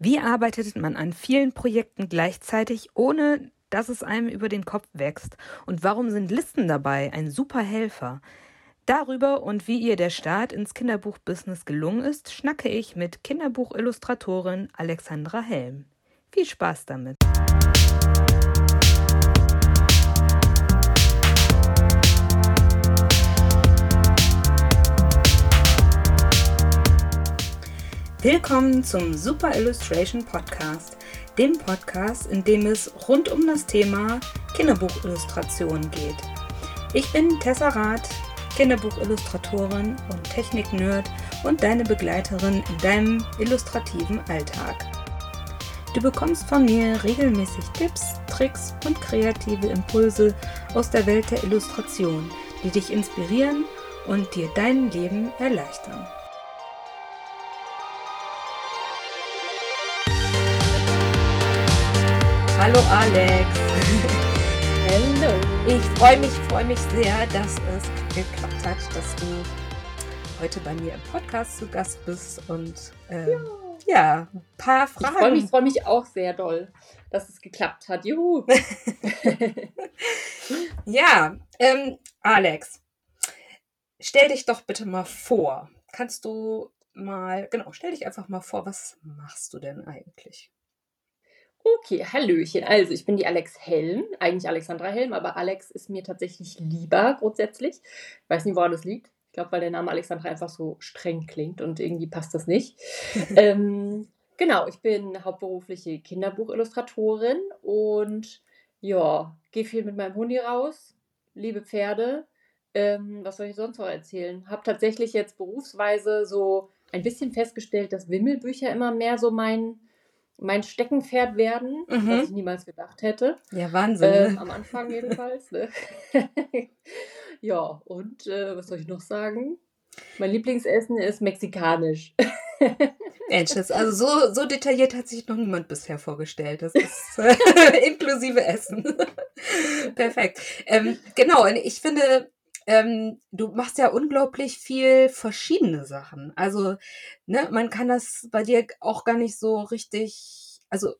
Wie arbeitet man an vielen Projekten gleichzeitig, ohne dass es einem über den Kopf wächst? Und warum sind Listen dabei ein super Helfer? Darüber und wie ihr der Start ins Kinderbuchbusiness gelungen ist, schnacke ich mit Kinderbuchillustratorin Alexandra Helm. Viel Spaß damit! Willkommen zum Super Illustration Podcast, dem Podcast, in dem es rund um das Thema Kinderbuchillustration geht. Ich bin Tessa Rath, Kinderbuchillustratorin und Technik-Nerd und deine Begleiterin in deinem illustrativen Alltag. Du bekommst von mir regelmäßig Tipps, Tricks und kreative Impulse aus der Welt der Illustration, die dich inspirieren und dir dein Leben erleichtern. Hallo Alex. Hallo. Ich freue mich, freue mich sehr, dass es geklappt hat, dass du heute bei mir im Podcast zu Gast bist und äh, ja. ja. ein paar Fragen. Ich freue mich, freu mich auch sehr doll, dass es geklappt hat. Juhu. ja, ähm, Alex, stell dich doch bitte mal vor. Kannst du mal, genau, stell dich einfach mal vor, was machst du denn eigentlich? Okay, Hallöchen. Also, ich bin die Alex Helm, eigentlich Alexandra Helm, aber Alex ist mir tatsächlich lieber grundsätzlich. Ich weiß nicht, woran das liegt. Ich glaube, weil der Name Alexandra einfach so streng klingt und irgendwie passt das nicht. ähm, genau, ich bin hauptberufliche Kinderbuchillustratorin und ja, gehe viel mit meinem Hundi raus, liebe Pferde. Ähm, was soll ich sonst noch erzählen? Habe tatsächlich jetzt berufsweise so ein bisschen festgestellt, dass Wimmelbücher immer mehr so mein mein Steckenpferd werden, mhm. was ich niemals gedacht hätte. Ja, Wahnsinn. Ne? Ähm, am Anfang jedenfalls. Ne? ja, und äh, was soll ich noch sagen? Mein Lieblingsessen ist mexikanisch. Mensch, also so, so detailliert hat sich noch niemand bisher vorgestellt. Das ist äh, inklusive Essen. Perfekt. Ähm, genau, und ich finde, ähm, du machst ja unglaublich viel verschiedene Sachen. Also, ne, man kann das bei dir auch gar nicht so richtig, also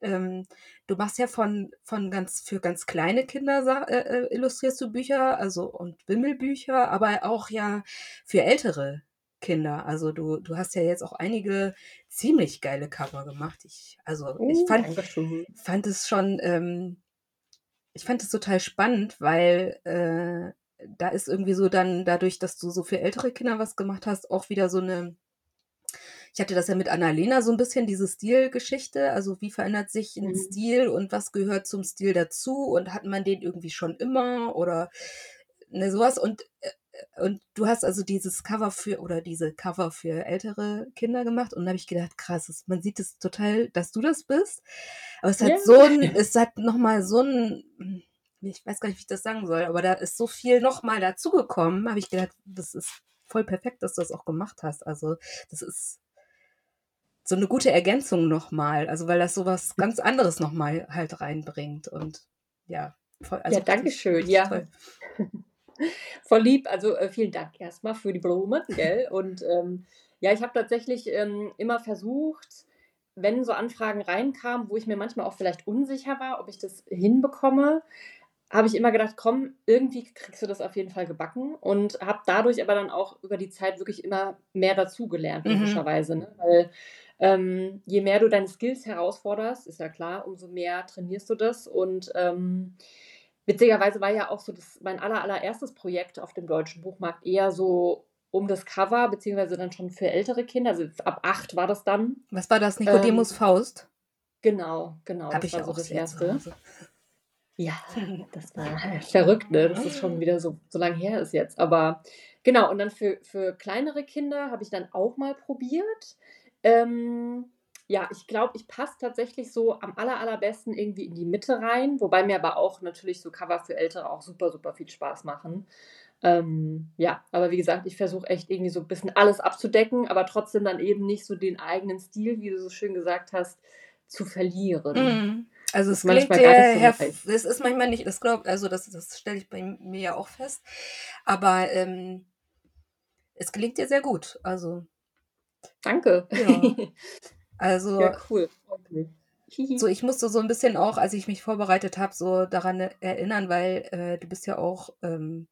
ähm, du machst ja von, von ganz, für ganz kleine Kinder äh, äh, illustrierst du Bücher, also und Wimmelbücher, aber auch ja für ältere Kinder. Also du, du hast ja jetzt auch einige ziemlich geile Cover gemacht. Ich, also ich uh, fand, fand es schon, ähm, ich fand es total spannend, weil äh, da ist irgendwie so dann dadurch, dass du so für ältere Kinder was gemacht hast, auch wieder so eine ich hatte das ja mit Annalena so ein bisschen, diese Stilgeschichte. Also wie verändert sich ein mhm. Stil und was gehört zum Stil dazu und hat man den irgendwie schon immer oder ne, sowas. Und, äh, und du hast also dieses Cover für oder diese Cover für ältere Kinder gemacht und da habe ich gedacht, krass, man sieht es total, dass du das bist. Aber es hat ja. so ein, es hat nochmal so ein ich weiß gar nicht, wie ich das sagen soll, aber da ist so viel nochmal dazugekommen, habe ich gedacht, das ist voll perfekt, dass du das auch gemacht hast. Also das ist so eine gute Ergänzung nochmal, also weil das sowas ganz anderes nochmal halt reinbringt und ja. Voll, also ja, danke schön, ja. Toll. Voll lieb, also äh, vielen Dank erstmal für die Blumen, gell? Und ähm, ja, ich habe tatsächlich ähm, immer versucht, wenn so Anfragen reinkamen, wo ich mir manchmal auch vielleicht unsicher war, ob ich das hinbekomme, habe ich immer gedacht, komm, irgendwie kriegst du das auf jeden Fall gebacken und habe dadurch aber dann auch über die Zeit wirklich immer mehr dazugelernt, mhm. logischerweise. Ne? Weil ähm, je mehr du deine Skills herausforderst, ist ja klar, umso mehr trainierst du das. Und ähm, witzigerweise war ja auch so das, mein aller, allererstes Projekt auf dem deutschen Buchmarkt eher so um das Cover, beziehungsweise dann schon für ältere Kinder. Also ab acht war das dann. Was war das? Nicodemus ähm, Faust? Genau, genau. Habe ich war auch so das erste. Ja, das war verrückt, ne? dass es schon wieder so, so lange her ist jetzt. Aber genau, und dann für, für kleinere Kinder habe ich dann auch mal probiert. Ähm, ja, ich glaube, ich passe tatsächlich so am aller, allerbesten irgendwie in die Mitte rein, wobei mir aber auch natürlich so Cover für Ältere auch super, super viel Spaß machen. Ähm, ja, aber wie gesagt, ich versuche echt irgendwie so ein bisschen alles abzudecken, aber trotzdem dann eben nicht so den eigenen Stil, wie du so schön gesagt hast, zu verlieren. Mhm. Also es klingt ja, so es ist manchmal nicht, das glaubt, also das, das stelle ich bei mir ja auch fest. Aber ähm, es gelingt dir sehr gut. Also danke. Ja. Also, Ja, cool. Okay. so ich musste so ein bisschen auch, als ich mich vorbereitet habe, so daran erinnern, weil, äh, du bist ja auch, ähm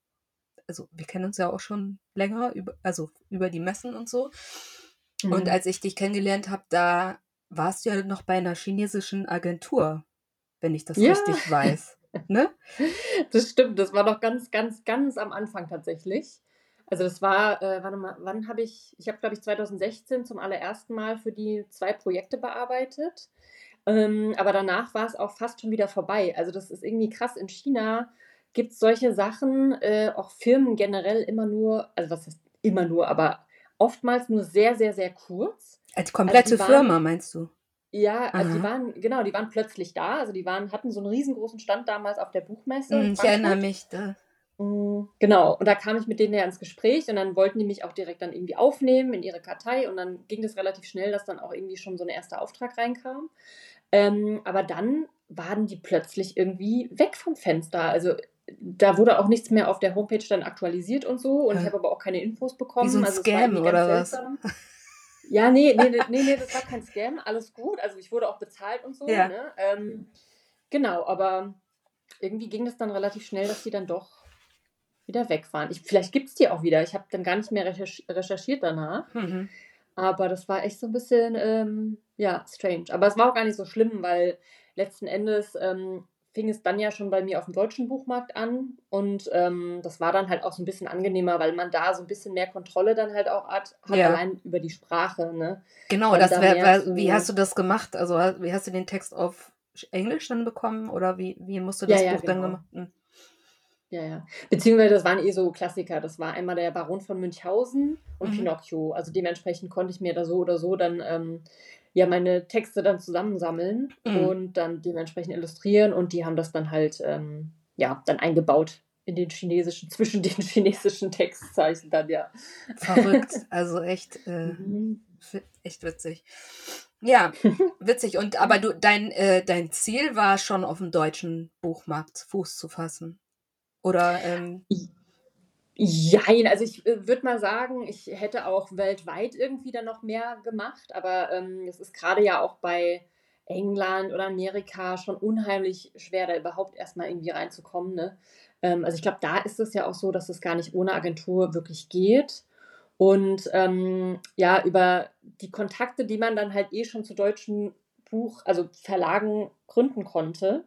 also, wir kennen uns ja auch schon länger über also, über die Messen und so. Und Mhm. als ich dich kennengelernt habe, da warst du ja noch bei 'ner chinesischen Agentur, wenn ich das Ja. richtig weiß, ne? Das stimmt, das war noch ganz, ganz, ganz am Anfang tatsächlich. Also, das war, äh warte mal, wann habe ich ich habe, glaube ich, 2016 zum allerersten Mal für die 2 Projekte bearbeitet. Ähm, aber danach war es auch fast schon wieder vorbei. Also, das ist irgendwie krass. In China gibt's solche Sachen, äh, auch Firmen generell immer nur also, was heißt immer nur, aber oftmals nur sehr, sehr, sehr kurz. Äh, die Also, komplette die waren Firma meinst du? ja, also, die waren genau, die waren plötzlich da. Also, die waren hatten so 'n riesengroßen Stand damals auf der Buchmesse Mhm, ich erinnere mich, da Hm, genau. Und da kam ich mit denen ja ins Gespräch und dann wollten die mich auch direkt dann irgendwie aufnehmen in ihre Kartei und dann ging das relativ schnell, dass dann auch irgendwie schon so 'n erster Auftrag reinkam. Ähm, aber dann waren die plötzlich irgendwie weg vom Fenster. Also, da wurde auch nichts mehr auf der Homepage dann aktualisiert und so und ich Hä? habe aber auch keine Infos Wie so bekommen. 'n Also, Scam oder was? Ja, ne, ne, ne, ne, ne, das war kein Scam, alles gut. Also, ich wurde auch bezahlt und so, Ja. ne? Ähm, genau, aber irgendwie ging das dann relativ schnell, dass die dann doch wieder weg waren. Ich vielleicht gibt's die auch wieder. Ich habe dann gar nicht mehr recherch recherchiert danach. Mhm. Aber das war echt so 'n bisschen, ähm, ja, strange. Aber es war auch gar nicht so schlimm, weil letzten Endes, ähm, fing es dann ja schon bei mir aufm deutschen Buchmarkt an und, ähm, das war dann halt auch so 'n bisschen angenehmer, weil man da so 'n bisschen mehr Kontrolle dann halt auch hat hat Ja. allein über die Sprache, ne? Genau, Und das da wär wie hast du das gemacht? Also, wie hast du den Text auf sch Englisch dann bekommen oder wie wie musst du Ja, das ja, Buch dann genau. gemacht hm. Ja, ja. Beziehungsweise das waren eh so Klassiker. Das war einmal der Baron von Münchhausen und Mhm. Pinocchio. Also, dementsprechend konnte ich mir da so oder so dann, ähm, ja, meine Texte dann zusammensammeln Mhm. und dann dementsprechend illustrieren und die haben das dann halt, ähm, ja, dann eingebaut in den chinesischen zwischen den chinesischen Textzeichen dann, ja. Verrückt, also echt, äh, Mhm. echt witzig. Ja, witzig und aber du dein äh, dein Ziel war schon aufm deutschen Buchmarkt Fuß zu fassen? Oder, ähm jein, also, ich, äh, würde mal sagen, ich hätte auch weltweit irgendwie dann noch mehr gemacht, aber, ähm, es ist grade ja auch bei England oder Amerika schon unheimlich schwer, da überhaupt erst mal irgendwie reinzukommen, ne? Ähm, also, ich glaube, da ist es ja auch so, dass es gar nicht ohne Agentur wirklich geht. Und, ähm, ja, über die Kontakte, die man dann halt eh schon zu deutschen Buch also, Verlagen gründen konnte,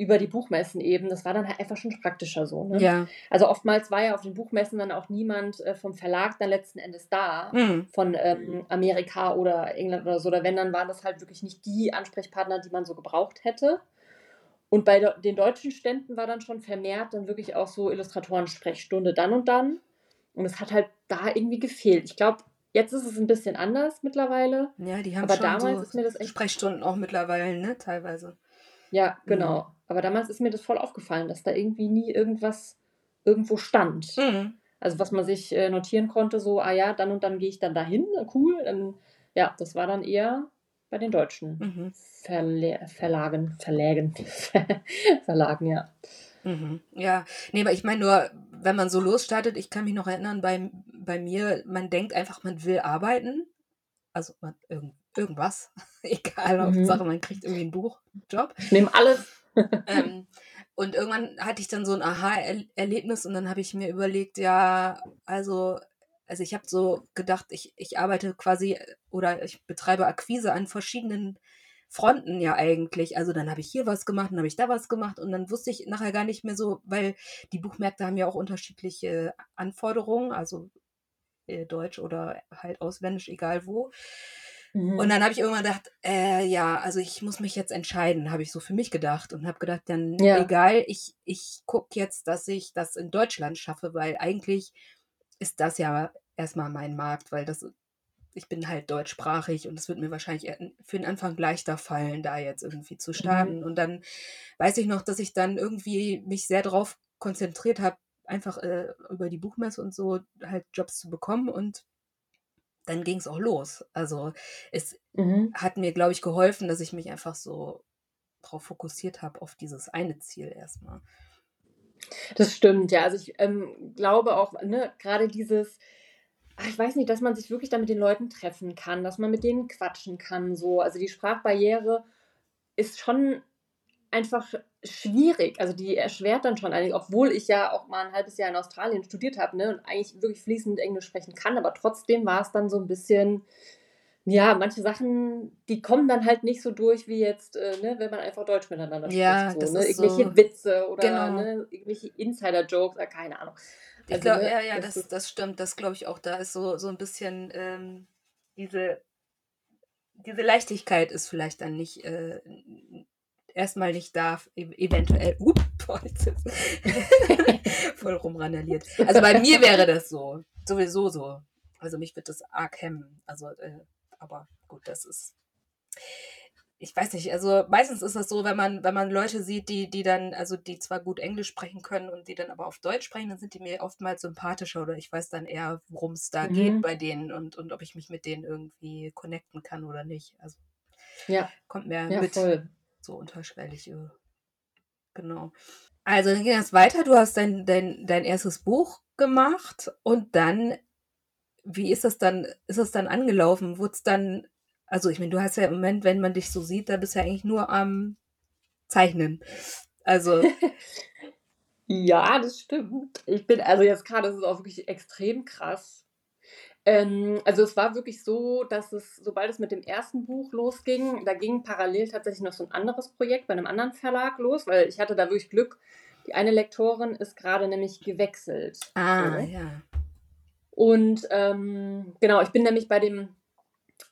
über die Buchmessen eben, das war dann halt einfach schon praktischer so, ne? Ja. Also, oftmals war ja auf den Buchmessen dann auch niemand, äh, vom Verlag dann letzten Endes da, Mhm. von, ähm, Amerika oder England oder so. Oder wenn, dann waren das halt wirklich nicht die Ansprechpartner, die man so gebraucht hätte. Und bei de den deutschen Ständen war dann schon vermehrt dann wirklich auch so Illustratoren-Sprechstunde dann und dann. Und es hat halt da irgendwie gefehlt. Ich glaube, jetzt ist es 'n bisschen anders mittlerweile, Ja, die haben aber schon damals so ist mir das echt Sprechstunden auch mittlerweile, ne, teilweise. Ja, Mhm. genau. Aber damals ist mir das voll aufgefallen, dass da irgendwie nie irgendwas irgendwo stand. Mhm. Also, was man sich, äh, notieren konnte, so: „Ah ja, dann und dann gehe ich dann dahin, cool.“ Ähm, ja, das war dann eher bei den deutschen Mhm. Verlä Verlagen Verlägen Verlagen, ja. Mhm. Ja, ne, aber ich meine nur, wenn man so losstartet ich kann mich noch erinnern, bei bei mir, man denkt einfach, man will arbeiten. Also, man irgend irgendwas, egal, Hauptsache Mhm. man kriegt irgendwie 'n Buchjob. Ich nehme alles. Ähm, und irgendwann hatte ich dann so 'n Aha-Erl Erlebnis und dann habe ich mir überlegt, ja, also also, ich habe so gedacht, ich ich arbeite quasi oder ich betreibe Akquise an verschiedenen Fronten ja eigentlich. Also, dann habe ich hier was gemacht, dann habe ich da was gemacht und dann wusste ich nachher gar nicht mehr so weil die Buchmärkte haben ja auch unterschiedliche Anforderungen, also, äh, Deutsch oder halt ausländisch, egal wo. Und Mhm. dann habe ich irgendwann gedacht: „Äh, ja, also, ich muss mich jetzt entscheiden“, habe ich so für mich gedacht und habe gedacht: „Dann Ja. egal, ich ich gucke jetzt, dass ich das in Deutschland schaffe“, weil eigentlich ist das ja erst mal mein Markt, weil das ich bin halt deutschsprachig und es wird mir wahrscheinlich für den Anfang leichter fallen, da jetzt irgendwie zu Mhm. starten. Und dann weiß ich noch, dass ich dann irgendwie mich sehr drauf konzentriert habe, einfach, äh, über die Buchmesse und so halt Jobs zu bekommen und dann ging's auch los. Also, es Mhm. hat mir, glaube ich, geholfen, dass ich mich einfach so drauf fokussiert habe, auf dieses eine Ziel erst mal. Das stimmt, ja. Also, ich, ähm, glaube auch, ne, grade dieses ach, ich weiß nicht, dass man sich wirklich da mit den Leuten treffen kann, dass man mit denen quatschen kann, so. Also die Sprachbarriere ist schon einfach schwierig. Also die erschwert dann schon eigentlich, obwohl ich ja auch mal ein halbes Jahr in Australien studiert habe, ne, und eigentlich wirklich fließend Englisch sprechen kann, aber trotzdem war es dann so ein bisschen, ja, manche Sachen, die kommen dann halt nicht so durch wie jetzt, äh, ne, wenn man einfach Deutsch miteinander Ja, spricht. So, das ne? ist Irgendwelche so, Witze oder genau. ne, irgendwelche Insider-Jokes, äh, keine Ahnung. Ich Also, glaube, ne, ja, ja, das das, das stimmt. Das glaube ich auch. Da ist so, so ein bisschen ähm, diese, diese Leichtigkeit ist vielleicht dann nicht äh, erstmal nicht da, e- eventuell. Up, boah, voll rumrandaliert. Also bei mir wäre das so. Sowieso so. Also mich wird das arg hemmen. Also, äh, aber gut, das ist. Ich weiß nicht, also meistens ist das so, wenn man, wenn man Leute sieht, die, die dann, also die zwar gut Englisch sprechen können und die dann aber auf Deutsch sprechen, dann sind die mir oftmals sympathischer oder ich weiß dann eher, worum es da geht mhm. bei denen und, und ob ich mich mit denen irgendwie connecten kann oder nicht. Also Ja, kommt mir ja, mit voll. So unterschwellig, äh, genau. Also dann ging das weiter, du hast dein, dein, dein erstes Buch gemacht und dann, wie ist das dann, ist das dann angelaufen? Wurde es dann, also ich meine, du hast ja im Moment, wenn man dich so sieht, da bist du ja eigentlich nur am Zeichnen. Also, Ja, das stimmt. Ich bin, also jetzt gerade ist es auch wirklich extrem krass. Ähm, also es war wirklich so, dass es, sobald es mit dem ersten Buch losging, da ging parallel tatsächlich noch so ein anderes Projekt bei einem anderen Verlag los, weil ich hatte da wirklich Glück. Die eine Lektorin ist gerade nämlich gewechselt. ah, So. ja. Und ähm, genau, ich bin nämlich bei dem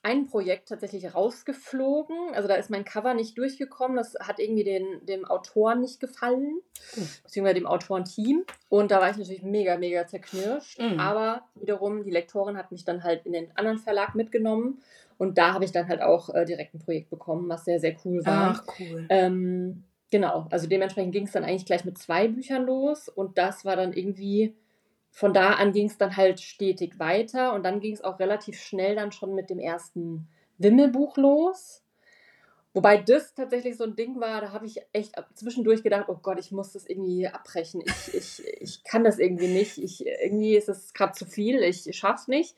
einen Projekt tatsächlich rausgeflogen. Also da ist mein Cover nicht durchgekommen. Das hat irgendwie den, dem Autoren nicht gefallen, Hm. beziehungsweise dem Autorenteam. Und da war ich natürlich mega, mega zerknirscht. Mhm. Aber wiederum, die Lektorin hat mich dann halt in den anderen Verlag mitgenommen. Und da habe ich dann halt auch äh, direkt ein Projekt bekommen, was sehr, sehr cool war. Ach, cool. Ähm, genau, also dementsprechend ging es dann eigentlich gleich mit zwei Büchern los und das war dann irgendwie, von da an ging es dann halt stetig weiter und dann ging es auch relativ schnell dann schon mit dem ersten Wimmelbuch los. Wobei das tatsächlich so ein Ding war, da habe ich echt zwischendurch gedacht, oh Gott, ich muss das irgendwie abbrechen. Ich, ich, ich kann das irgendwie nicht. Ich, irgendwie ist es gerade zu viel. Ich schaff's nicht.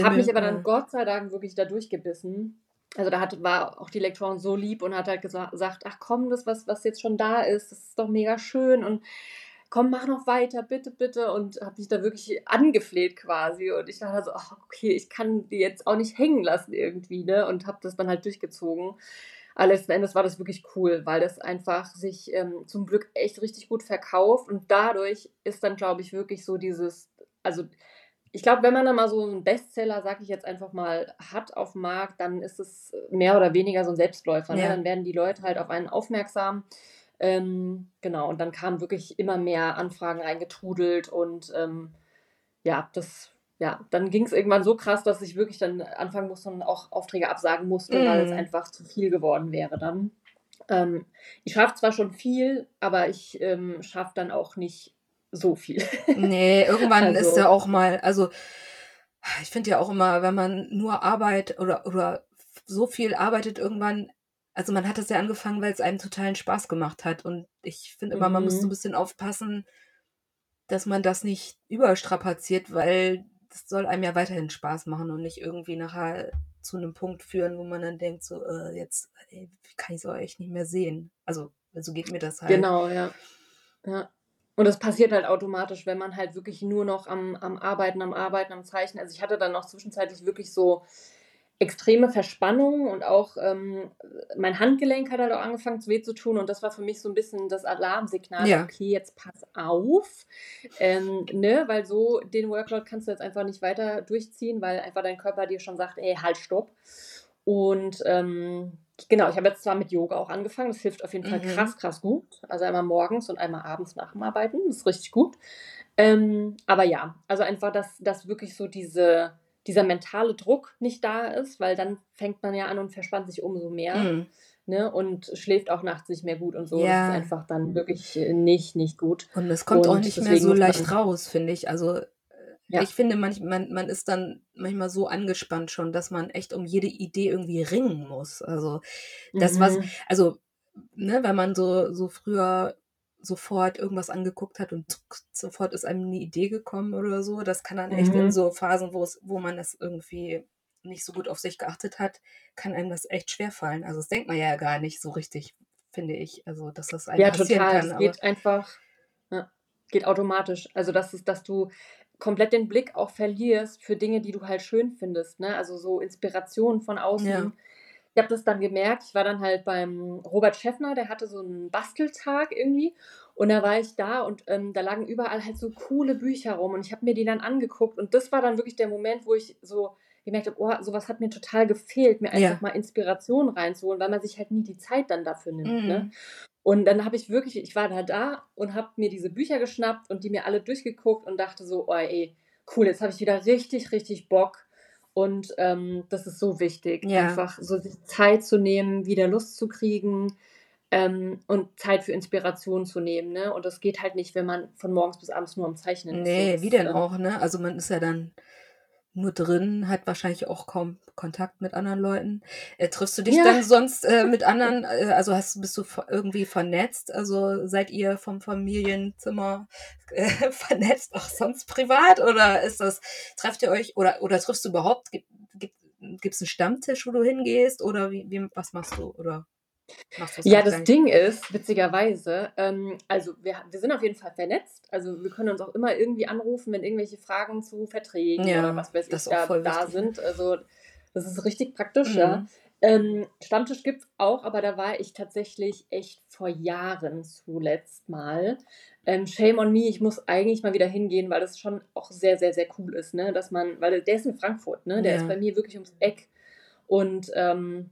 Habe mich aber dann Gott sei Dank wirklich da durchgebissen. Also da hat, war auch die Lektorin so lieb und hat halt gesa- gesagt, ach komm, das, was, was jetzt schon da ist, das ist doch mega schön und komm, mach noch weiter, bitte, bitte. Und habe mich da wirklich angefleht quasi. Und ich dachte so, ach, okay, ich kann die jetzt auch nicht hängen lassen irgendwie, ne? Und habe das dann halt durchgezogen. Aber letzten Endes war das wirklich cool, weil das einfach sich ähm, zum Glück echt richtig gut verkauft. Und dadurch ist dann, glaube ich, wirklich so dieses, also ich glaube, wenn man dann mal so einen Bestseller, sag ich jetzt einfach mal, hat auf dem Markt, dann ist es mehr oder weniger so ein Selbstläufer. Ne? Ja. Dann werden die Leute halt auf einen aufmerksam. Ähm, genau, und dann kamen wirklich immer mehr Anfragen reingetrudelt und ähm, ja, das, ja, dann ging es irgendwann so krass, dass ich wirklich dann anfangen musste und auch Aufträge absagen musste, weil es Mhm. einfach zu viel geworden wäre dann. Ähm, ich schaffe zwar schon viel, aber ich ähm, schaffe dann auch nicht so viel. Nee, irgendwann ist ja Also, auch mal, also ich finde ja auch immer, wenn man nur Arbeit oder, oder so viel arbeitet, irgendwann, also man hat das ja angefangen, weil es einem totalen Spaß gemacht hat. Und ich finde immer, man muss so ein mhm. bisschen aufpassen, dass man das nicht überstrapaziert, weil das soll einem ja weiterhin Spaß machen und nicht irgendwie nachher zu einem Punkt führen, wo man dann denkt, so, äh, jetzt ey, kann ich es auch echt nicht mehr sehen. Also, so geht mir das halt. Genau, ja. Ja. Und das passiert halt automatisch, wenn man halt wirklich nur noch am, am Arbeiten, am Arbeiten, am Zeichnen. Also ich hatte dann noch zwischenzeitlich wirklich so extreme Verspannungen und auch ähm, mein Handgelenk hat halt auch angefangen weh zu tun und das war für mich so ein bisschen das Alarmsignal, Ja. okay, jetzt pass auf, ähm, ne, weil so den Workload kannst du jetzt einfach nicht weiter durchziehen, weil einfach dein Körper dir schon sagt, ey, halt, stopp. Und ähm, genau, ich habe jetzt zwar mit Yoga auch angefangen, das hilft auf jeden Fall Mhm. krass, krass gut. Also einmal morgens und einmal abends nach dem Arbeiten, das ist richtig gut. Ähm, aber ja, also einfach, dass, dass wirklich so diese, dieser mentale Druck nicht da ist, weil dann fängt man ja an und verspannt sich umso mehr. Mhm. Ne, und schläft auch nachts nicht mehr gut und so. Das ist Ja. einfach dann wirklich äh, nicht, nicht gut. Und es kommt auch Und nicht mehr so leicht raus, finde ich. Also äh, ja. ich finde, manch, man, man ist dann manchmal so angespannt schon, dass man echt um jede Idee irgendwie ringen muss. Also das, was, Mhm. also, ne, wenn man so, so früher sofort irgendwas angeguckt hat und sofort ist einem eine Idee gekommen oder so. Das kann dann echt in mhm. so Phasen, wo es, wo man das irgendwie nicht so gut auf sich geachtet hat, kann einem das echt schwer fallen. Also das denkt man ja gar nicht so richtig, finde ich. Also dass das einem ja, passieren total. kann. Es geht einfach, ja, geht automatisch. Also dass es, dass du komplett den Blick auch verlierst für Dinge, die du halt schön findest. Ne? Also so Inspirationen von außen. Ja. Ich habe das dann gemerkt, ich war dann halt beim Robert Schäffner, der hatte so einen Basteltag irgendwie und da war ich da und ähm, da lagen überall halt so coole Bücher rum und ich habe mir die dann angeguckt und das war dann wirklich der Moment, wo ich so gemerkt habe, oh, sowas hat mir total gefehlt, mir einfach ja. mal Inspiration reinzuholen, weil man sich halt nie die Zeit dann dafür nimmt. Ne? Mhm. Ne? Und dann habe ich wirklich, ich war da da und habe mir diese Bücher geschnappt und die mir alle durchgeguckt und dachte so, oh ey, cool, jetzt habe ich wieder richtig, richtig Bock. Und ähm, das ist so wichtig, ja. einfach so sich Zeit zu nehmen, wieder Lust zu kriegen ähm, und Zeit für Inspiration zu nehmen. Ne? Und das geht halt nicht, wenn man von morgens bis abends nur am Zeichnen nee, ist. Nee, wie denn auch, ne? Also man ist ja dann nur drin, hat wahrscheinlich auch kaum Kontakt mit anderen Leuten. Äh, triffst du dich ja. dann sonst äh, mit anderen, äh, also hast, bist du irgendwie vernetzt? Also seid ihr vom Familienzimmer äh, vernetzt auch sonst privat? Oder ist das, trefft ihr euch oder, oder triffst du überhaupt? Gibt es einen Stammtisch, wo du hingehst? Oder wie, wie was machst du? Oder ja, das Ding ist, witzigerweise, ähm, also wir, wir sind auf jeden Fall vernetzt. Also wir können uns auch immer irgendwie anrufen, wenn irgendwelche Fragen zu Verträgen ja, oder was weiß ich da, da sind. Also das ist richtig praktisch, mhm. ja. Ähm, Stammtisch gibt es auch, aber da war ich tatsächlich echt vor Jahren zuletzt mal. Ähm, shame on me, ich muss eigentlich mal wieder hingehen, weil das schon auch sehr, sehr, sehr cool ist, ne? Dass man, weil der ist in Frankfurt, ne? Der ja. ist bei mir wirklich ums Eck. Und ähm,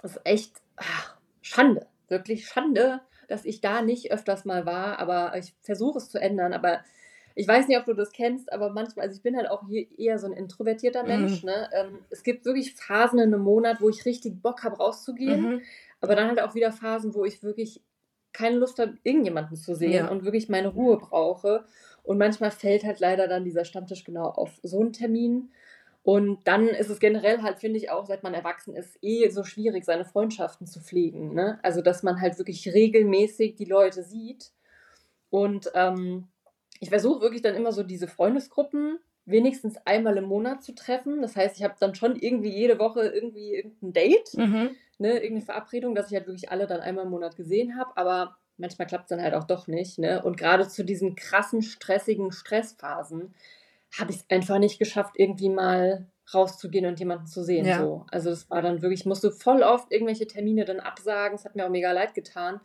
das ist echt, ach, Schande, wirklich Schande, dass ich da nicht öfters mal war, aber ich versuche es zu ändern. Aber ich weiß nicht, ob du das kennst, aber manchmal, also ich bin halt auch eher so ein introvertierter Mensch. Mhm. Ne? Ähm, es gibt wirklich Phasen in einem Monat, wo ich richtig Bock habe, rauszugehen, mhm. aber dann halt auch wieder Phasen, wo ich wirklich keine Lust habe, irgendjemanden zu sehen ja. und wirklich meine Ruhe brauche. Und manchmal fällt halt leider dann dieser Stammtisch genau auf so einen Termin. Und dann ist es generell halt, finde ich auch, seit man erwachsen ist, eh so schwierig, seine Freundschaften zu pflegen. Ne? Also, dass man halt wirklich regelmäßig die Leute sieht. Und ähm, ich versuche wirklich dann immer so diese Freundesgruppen wenigstens einmal im Monat zu treffen. Das heißt, ich habe dann schon irgendwie jede Woche irgendwie irgendein Date, mhm. ne, irgendeine Verabredung, dass ich halt wirklich alle dann einmal im Monat gesehen habe. Aber manchmal klappt es dann halt auch doch nicht. Ne? Und gerade zu diesen krassen, stressigen Stressphasen habe ich es einfach nicht geschafft, irgendwie mal rauszugehen und jemanden zu sehen. Ja. So. Also es war dann wirklich, ich musste voll oft irgendwelche Termine dann absagen. Es hat mir auch mega leid getan.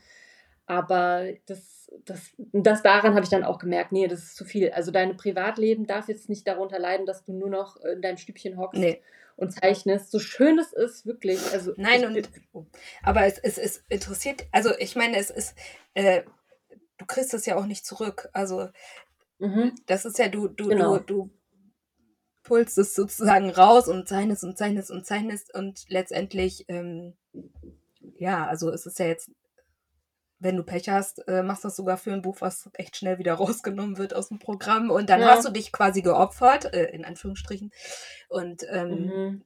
Aber das, das, das daran habe ich dann auch gemerkt, nee, das ist zu viel. Also dein Privatleben darf jetzt nicht darunter leiden, dass du nur noch in deinem Stübchen hockst nee. und zeichnest. So schön es ist, wirklich. Also Nein, und, aber es, es, es interessiert, also ich meine, es ist, äh, du kriegst es ja auch nicht zurück. Also Mhm. Das ist ja, du, du, genau. du, du pulst es sozusagen raus und zeichnest und zeichnest und zeichnest und letztendlich, ähm, ja, also es ist ja jetzt, wenn du Pech hast, äh, machst du das sogar für ein Buch, was echt schnell wieder rausgenommen wird aus dem Programm und dann ja. hast du dich quasi geopfert, äh, in Anführungsstrichen, und, ähm,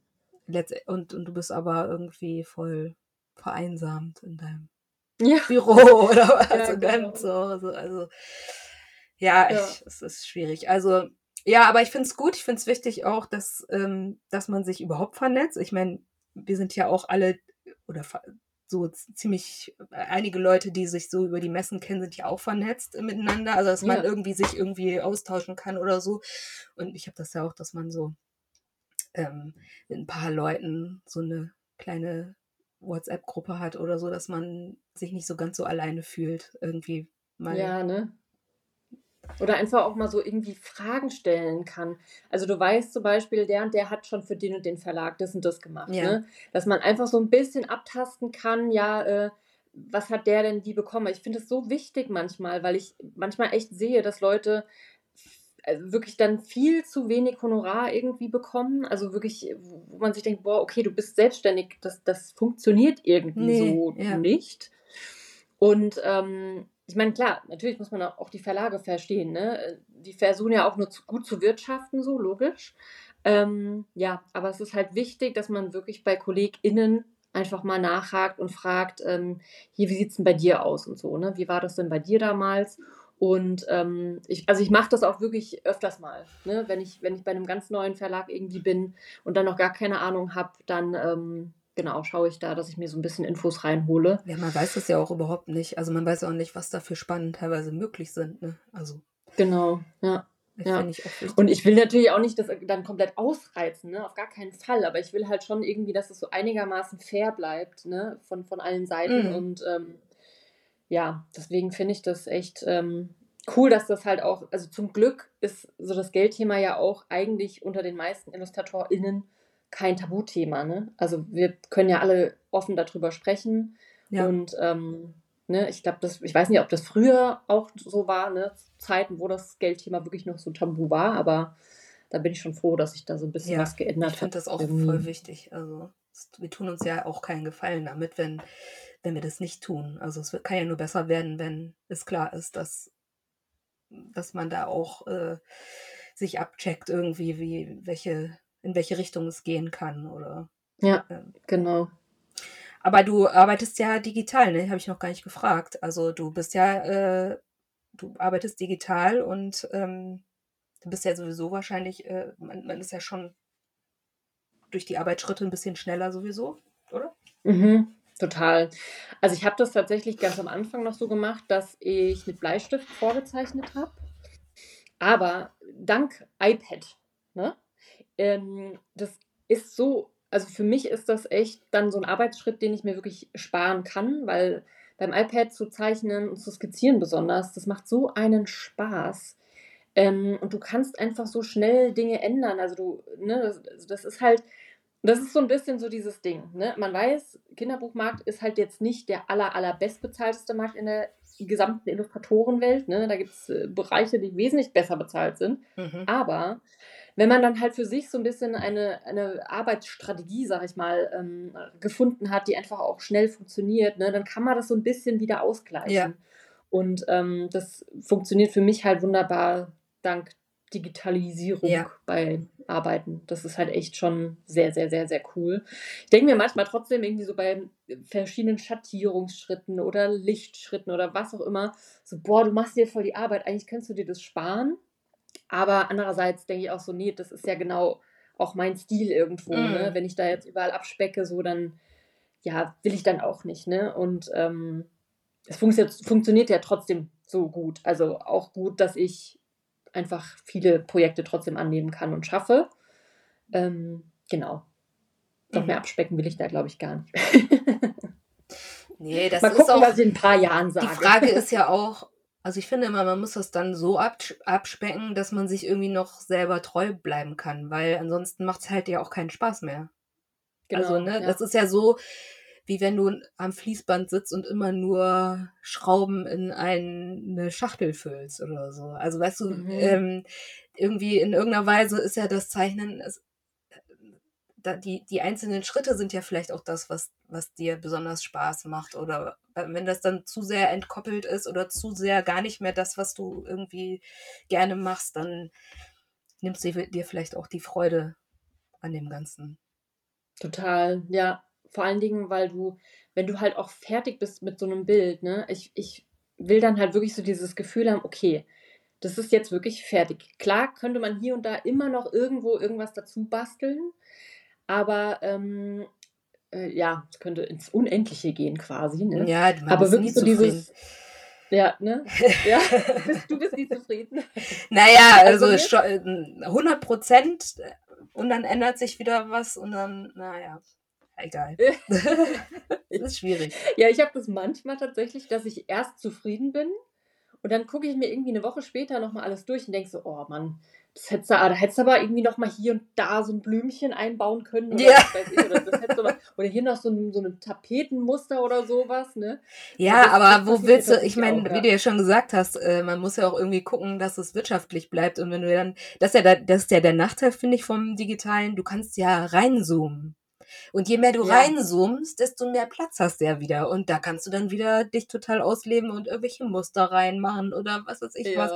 mhm. und, und du bist aber irgendwie voll vereinsamt in deinem ja. Büro oder was, ja, in deinem genau. Zuhause, also ja, ja. Ich, es ist schwierig. Also, ja, aber ich finde es gut. Ich finde es wichtig auch, dass, ähm, dass man sich überhaupt vernetzt. Ich meine, wir sind ja auch alle oder so ziemlich einige Leute, die sich so über die Messen kennen, sind ja auch vernetzt miteinander. Also, dass man ja. irgendwie sich irgendwie austauschen kann oder so. Und ich habe das ja auch, dass man so ähm, mit ein paar Leuten so eine kleine WhatsApp-Gruppe hat oder so, dass man sich nicht so ganz so alleine fühlt. Irgendwie mal. Ja, ne? Oder einfach auch mal so irgendwie Fragen stellen kann. Also du weißt zum Beispiel, der und der hat schon für den und den Verlag das und das gemacht. Ja. Ne? Dass man einfach so ein bisschen abtasten kann, ja, äh, was hat der denn wie bekommen? Ich finde es so wichtig manchmal, weil ich manchmal echt sehe, dass Leute also wirklich dann viel zu wenig Honorar irgendwie bekommen. Also wirklich, wo man sich denkt, boah, okay, du bist selbstständig, das, das funktioniert irgendwie nee, so ja. nicht. Und ähm, ich meine, klar, natürlich muss man auch die Verlage verstehen. Ne? Die versuchen ja auch nur zu, gut zu wirtschaften, so logisch. Ähm, ja, aber es ist halt wichtig, dass man wirklich bei KollegInnen einfach mal nachhakt und fragt, ähm, hier, wie sieht es denn bei dir aus und so, ne? Wie war das denn bei dir damals? Und ähm, ich, also ich mache das auch wirklich öfters mal. Ne? Wenn, ich, wenn ich bei einem ganz neuen Verlag irgendwie bin und dann noch gar keine Ahnung habe, dann ähm, genau schaue ich da, dass ich mir so ein bisschen Infos reinhole. Ja, man weiß das ja auch überhaupt nicht. Also man weiß auch nicht, was da für Spannen teilweise möglich sind. Ne? Also. Genau, ja. Ja. Ich und ich will natürlich auch nicht das dann komplett ausreizen, ne? auf gar keinen Fall. Aber ich will halt schon irgendwie, dass es so einigermaßen fair bleibt, ne? von, von allen Seiten. Mhm. Und ähm, ja, deswegen finde ich das echt ähm, cool, dass das halt auch, also zum Glück ist so das Geldthema ja auch eigentlich unter den meisten IllustratorInnen kein Tabuthema. Ne? Also wir können ja alle offen darüber sprechen. Ja. Und ähm, ne, ich glaube, das, ich weiß nicht, ob das früher auch so war, ne? Zeiten, wo das Geldthema wirklich noch so tabu war, aber da bin ich schon froh, dass sich da so ein bisschen ja, was geändert hat. Ich finde das auch irgendwie. voll wichtig. Also wir tun uns ja auch keinen Gefallen damit, wenn wenn wir das nicht tun. Also es kann ja nur besser werden, wenn es klar ist, dass, dass man da auch äh, sich abcheckt irgendwie, wie, welche, in welche Richtung es gehen kann. Oder, ja, äh, genau. Aber du arbeitest ja digital, ne? Habe ich noch gar nicht gefragt. Also du bist ja, äh, du arbeitest digital und ähm, du bist ja sowieso wahrscheinlich, äh, man, man, ist ja schon durch die Arbeitsschritte ein bisschen schneller sowieso, oder? Mhm. Total. Also ich habe das tatsächlich ganz am Anfang noch so gemacht, dass ich mit Bleistift vorgezeichnet habe. Aber dank iPad, ne? Ähm, das ist so, also für mich ist das echt dann so ein Arbeitsschritt, den ich mir wirklich sparen kann, weil beim iPad zu zeichnen und zu skizzieren besonders, das macht so einen Spaß. Ähm, und du kannst einfach so schnell Dinge ändern. Also du, ne, das, das ist halt, das ist so ein bisschen so dieses Ding. Ne? Man weiß, Kinderbuchmarkt ist halt jetzt nicht der aller, allerbestbezahlteste Markt in der gesamten Illustratorenwelt. Ne? Da gibt es äh, Bereiche, die wesentlich besser bezahlt sind. Mhm. Aber wenn man dann halt für sich so ein bisschen eine, eine Arbeitsstrategie, sag ich mal, ähm, gefunden hat, die einfach auch schnell funktioniert, ne, dann kann man das so ein bisschen wieder ausgleichen. Ja. Und ähm, das funktioniert für mich halt wunderbar dank Digitalisierung ja. bei Arbeiten. Das ist halt echt schon sehr, sehr, sehr, sehr cool. Ich denke mir manchmal trotzdem irgendwie so bei verschiedenen Schattierungsschritten oder Lichtschritten oder was auch immer, so, boah, du machst dir voll die Arbeit, eigentlich könntest du dir das sparen. Aber andererseits denke ich auch so, nee, das ist ja genau auch mein Stil irgendwo. Ne? Mhm. Ne? Wenn ich da jetzt überall abspecke, so dann, ja, will ich dann auch nicht. Ne? Und ähm, es funktioniert, funktioniert ja trotzdem so gut. Also auch gut, dass ich einfach viele Projekte trotzdem annehmen kann und schaffe. Ähm, genau. Noch mhm. mehr abspecken will ich da, glaube ich, gar nicht. nee, das Mal gucken, ist auch, was ich in ein paar Jahren sage. Die Frage ist ja auch, also ich finde immer, man muss das dann so abspecken, dass man sich irgendwie noch selber treu bleiben kann, weil ansonsten macht es halt ja auch keinen Spaß mehr. Also, genau, also, ne, ja. das ist ja so, wie wenn du am Fließband sitzt und immer nur Schrauben in eine Schachtel füllst oder so. Also weißt du, mhm. ähm, irgendwie in irgendeiner Weise ist ja das Zeichnen, es, die, die einzelnen Schritte sind ja vielleicht auch das, was, was dir besonders Spaß macht. Oder wenn das dann zu sehr entkoppelt ist oder zu sehr gar nicht mehr das, was du irgendwie gerne machst, dann nimmst du dir vielleicht auch die Freude an dem Ganzen. Total, ja. Vor allen Dingen, weil du, wenn du halt auch fertig bist mit so einem Bild, ne, ich, ich will dann halt wirklich so dieses Gefühl haben, okay, das ist jetzt wirklich fertig. Klar könnte man hier und da immer noch irgendwo irgendwas dazu basteln, aber ähm, äh, ja, es könnte ins Unendliche gehen quasi. Ne? Ja, man aber wirklich so dieses. Ja, ne? Ja, du bist nie zufrieden. Naja, also, also 100 äh, Prozent und dann ändert sich wieder was und dann, naja egal. das ist schwierig. Ja, ich habe das manchmal tatsächlich, dass ich erst zufrieden bin und dann gucke ich mir irgendwie eine Woche später nochmal alles durch und denke so, oh Mann, das hättest du, da hättest du aber irgendwie nochmal hier und da so ein Blümchen einbauen können. Oder, ja. ich, oder, mal, oder hier noch so ein, so ein Tapetenmuster oder sowas. Ne? Ja, das, aber das wo willst du, ich meine, wie du ja schon gesagt hast, äh, man muss ja auch irgendwie gucken, dass es wirtschaftlich bleibt. Und wenn du dann, das ist ja, der, das ist ja der Nachteil, finde ich, vom Digitalen, du kannst ja reinzoomen. Und je mehr du ja. reinzoomst, desto mehr Platz hast du ja wieder. Und da kannst du dann wieder dich total ausleben und irgendwelche Muster reinmachen oder was weiß ich ja. was.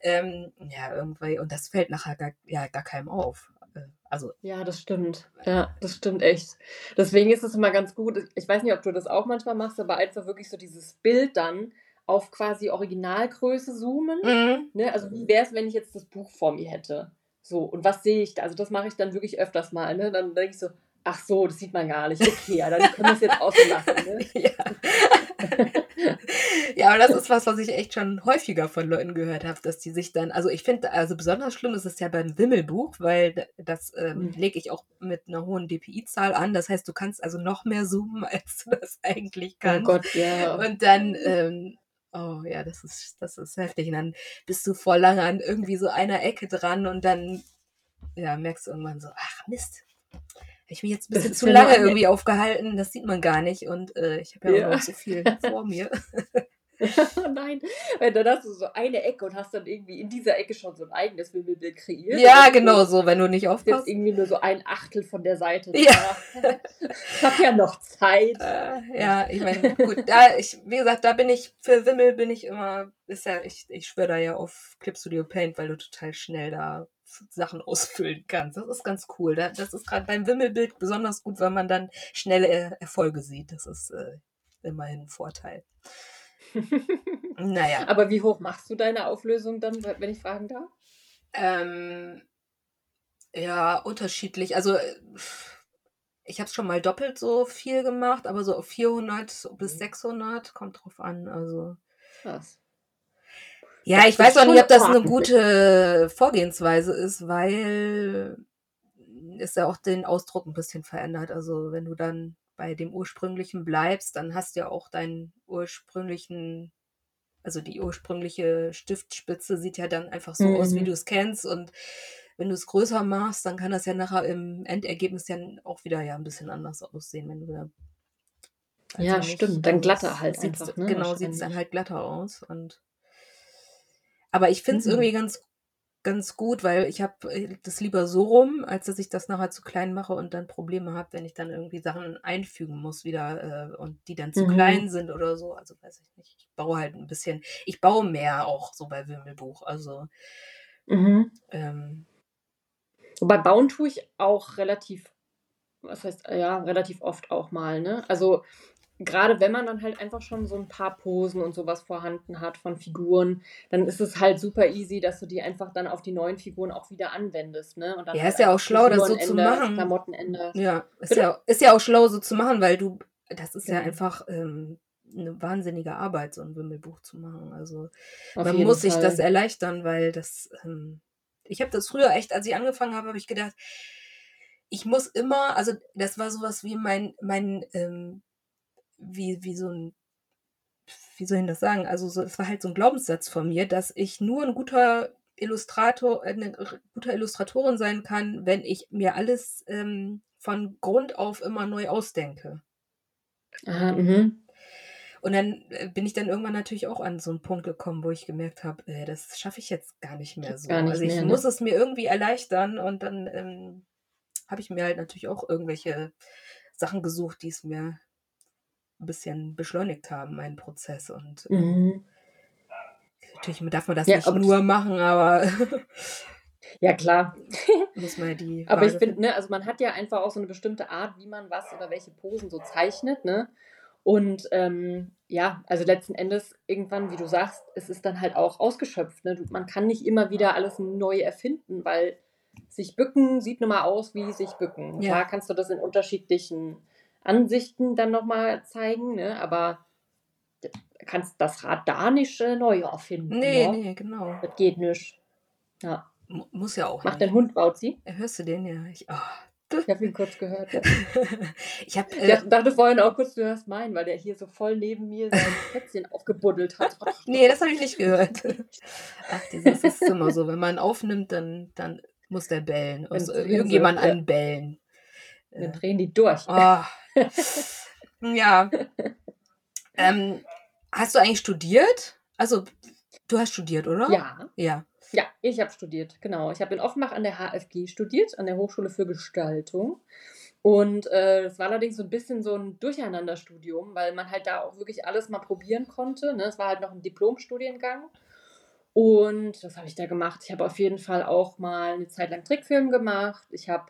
Ähm, ja, irgendwie. Und das fällt nachher gar, ja, gar keinem auf. Äh, also. Ja, das stimmt. Ja, das stimmt echt. Deswegen ist es immer ganz gut. Ich weiß nicht, ob du das auch manchmal machst, aber einfach wirklich so dieses Bild dann auf quasi Originalgröße zoomen. Mhm. Ne? Also wie wäre es, wenn ich jetzt das Buch vor mir hätte? So, und was sehe ich da? Also das mache ich dann wirklich öfters mal. Ne? Dann denke ich so, ach so, das sieht man gar nicht. Okay, ja, dann können wir es jetzt auslassen. Ne? ja. ja, aber das ist was, was ich echt schon häufiger von Leuten gehört habe, dass die sich dann, also ich finde, also besonders schlimm ist es ja beim Wimmelbuch, weil das ähm, mhm. lege ich auch mit einer hohen DPI-Zahl an. Das heißt, du kannst also noch mehr zoomen, als du das eigentlich oh kannst. Oh Gott, ja. Und dann ähm, Oh ja, das ist, das ist heftig. Und dann bist du voll lange an irgendwie so einer Ecke dran und dann ja, merkst du irgendwann so, ach Mist, ich mich jetzt ein bisschen zu lange irgendwie aufgehalten, das sieht man gar nicht und äh, ich habe ja, ja auch noch so viel vor mir. Nein, weil dann hast du so eine Ecke und hast dann irgendwie in dieser Ecke schon so ein eigenes Wimmelbild kreiert. Ja, genau so, wenn du nicht aufpasst. Jetzt irgendwie nur so ein Achtel von der Seite. Ja. ich habe ja noch Zeit. Äh, ja, ich meine, gut, da, ich, wie gesagt, da bin ich, für Wimmel bin ich immer, ist ja, ich, ich schwöre da ja auf Clip Studio Paint, weil du total schnell da Sachen ausfüllen kannst. Das ist ganz cool. Das ist gerade beim Wimmelbild besonders gut, weil man dann schnelle Erfolge sieht. Das ist äh, immerhin ein Vorteil. naja. Aber wie hoch machst du deine Auflösung dann, wenn ich fragen darf? Ähm, ja, unterschiedlich. Also ich habe es schon mal doppelt so viel gemacht, aber so auf 400 bis 600 mhm. kommt drauf an. Also Krass. Ja, ich weiß auch nicht, ob das eine gute Vorgehensweise ist, weil es ja auch den Ausdruck ein bisschen verändert. Also wenn du dann bei dem ursprünglichen bleibst, dann hast du ja auch deinen ursprünglichen, also die ursprüngliche Stiftspitze sieht ja dann einfach so mhm. aus, wie mhm. du es kennst. Und wenn du es größer machst, dann kann das ja nachher im Endergebnis ja auch wieder ja ein bisschen anders aussehen, wenn du da ja, stimmt. Dann glatter halt einfach. Ne, genau, sieht es dann halt glatter aus. Und aber ich finde es mhm. irgendwie ganz ganz gut, weil ich habe äh, das lieber so rum, als dass ich das nachher zu klein mache und dann Probleme habe, wenn ich dann irgendwie Sachen einfügen muss wieder äh, und die dann zu mhm. klein sind oder so. Also weiß ich nicht. Ich baue halt ein bisschen, ich baue mehr auch so bei Wimmelbuch. Also mhm. ähm, Wobei bauen tue ich auch relativ, was heißt, ja, relativ oft auch mal, ne? Also gerade wenn man dann halt einfach schon so ein paar Posen und sowas vorhanden hat von Figuren, dann ist es halt super easy, dass du die einfach dann auf die neuen Figuren auch wieder anwendest, ne? Und dann ja, halt ist ja auch schlau, das so zu machen. Klamottenende. Ja, ist ja, ist ja auch schlau, so zu machen, weil du, das ist ja, ja einfach ähm, eine wahnsinnige Arbeit, so ein Wimmelbuch zu machen. Also auf man muss Fall. sich das erleichtern, weil das, ähm, ich habe das früher echt, als ich angefangen habe, habe ich gedacht, ich muss immer, also das war sowas wie mein, mein ähm, wie, wie so ein, wie soll ich das sagen? Also so, es war halt so ein Glaubenssatz von mir, dass ich nur ein guter Illustrator, äh, eine gute Illustratorin sein kann, wenn ich mir alles ähm, von Grund auf immer neu ausdenke. Aha, mhm. Und dann äh, bin ich dann irgendwann natürlich auch an so einen Punkt gekommen, wo ich gemerkt habe, äh, das schaffe ich jetzt gar nicht mehr so. Nicht also ich mehr, ne? muss es mir irgendwie erleichtern und dann ähm, habe ich mir halt natürlich auch irgendwelche Sachen gesucht, die es mir ein bisschen beschleunigt haben, meinen Prozess. Und äh, mhm. natürlich darf man das ja, nicht nur machen, aber. ja, klar. muss man die. aber ich finde, ne, also man hat ja einfach auch so eine bestimmte Art, wie man was oder welche Posen so zeichnet, ne? Und ähm, ja, also letzten Endes irgendwann, wie du sagst, es ist dann halt auch ausgeschöpft. Ne? man kann nicht immer wieder alles neu erfinden, weil sich bücken sieht nun mal aus wie sich bücken. Ja. Klar kannst du das in unterschiedlichen Ansichten dann nochmal zeigen, ne? aber du kannst das Rad da nicht äh, neu erfinden. Nee, ne? nee, genau. Das geht nicht. Ja. Muss ja auch. Macht dein Hund Bauzi? Hörst du den ja? Ich, oh. ich habe ihn kurz gehört. Ja. ich hab, äh, ich dachte vorhin auch kurz, du hörst meinen, weil der hier so voll neben mir sein Kätzchen aufgebuddelt hat. nee, das habe ich nicht gehört. Ach, das ist immer so. Wenn man aufnimmt, dann, dann muss der bellen. Also irgendjemand ja. anbellen. Dann drehen die durch. Oh. ja. Ähm, hast du eigentlich studiert? Also, du hast studiert, oder? Ja. Ja. Ja, ich habe studiert, genau. Ich habe in Offenbach an der HFG studiert, an der Hochschule für Gestaltung. Und äh, es war allerdings so ein bisschen so ein Durcheinanderstudium, weil man halt da auch wirklich alles mal probieren konnte. Ne? Es war halt noch ein Diplomstudiengang. Und was habe ich da gemacht? Ich habe auf jeden Fall auch mal eine Zeit lang Trickfilm gemacht. Ich habe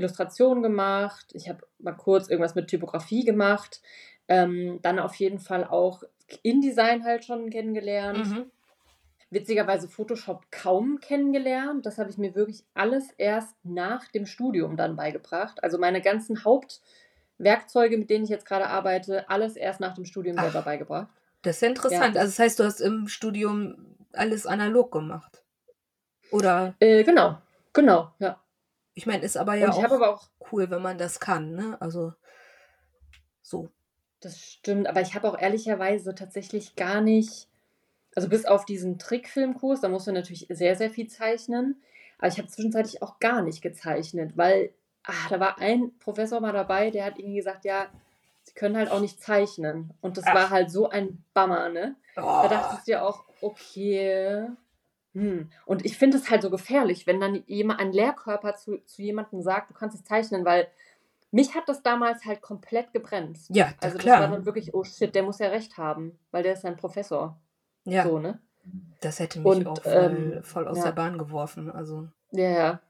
Illustrationen gemacht. Ich habe mal kurz irgendwas mit Typografie gemacht. Ähm, dann auf jeden Fall auch InDesign halt schon kennengelernt. Mhm. Witzigerweise Photoshop kaum kennengelernt. Das habe ich mir wirklich alles erst nach dem Studium dann beigebracht. Also meine ganzen Hauptwerkzeuge, mit denen ich jetzt gerade arbeite, alles erst nach dem Studium Ach, selber beigebracht. Das ist ja interessant. Ja. Also das heißt, du hast im Studium alles analog gemacht. Oder? Äh, genau, genau, ja. Ich meine, ist aber ja auch, aber auch, cool, wenn man das kann, ne? Also so. Das stimmt, aber ich habe auch ehrlicherweise tatsächlich gar nicht, also bis auf diesen Trickfilmkurs, da musst du natürlich sehr, sehr viel zeichnen. Aber ich habe zwischenzeitlich auch gar nicht gezeichnet, weil ach, da war ein Professor mal dabei, der hat irgendwie gesagt, ja, sie können halt auch nicht zeichnen. Und das ach. war halt so ein Bammer, ne? Oh. Da dachte ich dir auch, okay. Hm. Und ich finde es halt so gefährlich, wenn dann jemand, ein Lehrkörper zu, zu jemandem sagt, du kannst es zeichnen, weil mich hat das damals halt komplett gebremst. Ja, also klar. das war dann wirklich, oh shit, der muss ja recht haben, weil der ist ein Professor. Ja. So, ne? Das hätte mich Und, auch voll, ähm, voll aus ja. der Bahn geworfen. Also. Ja, ja.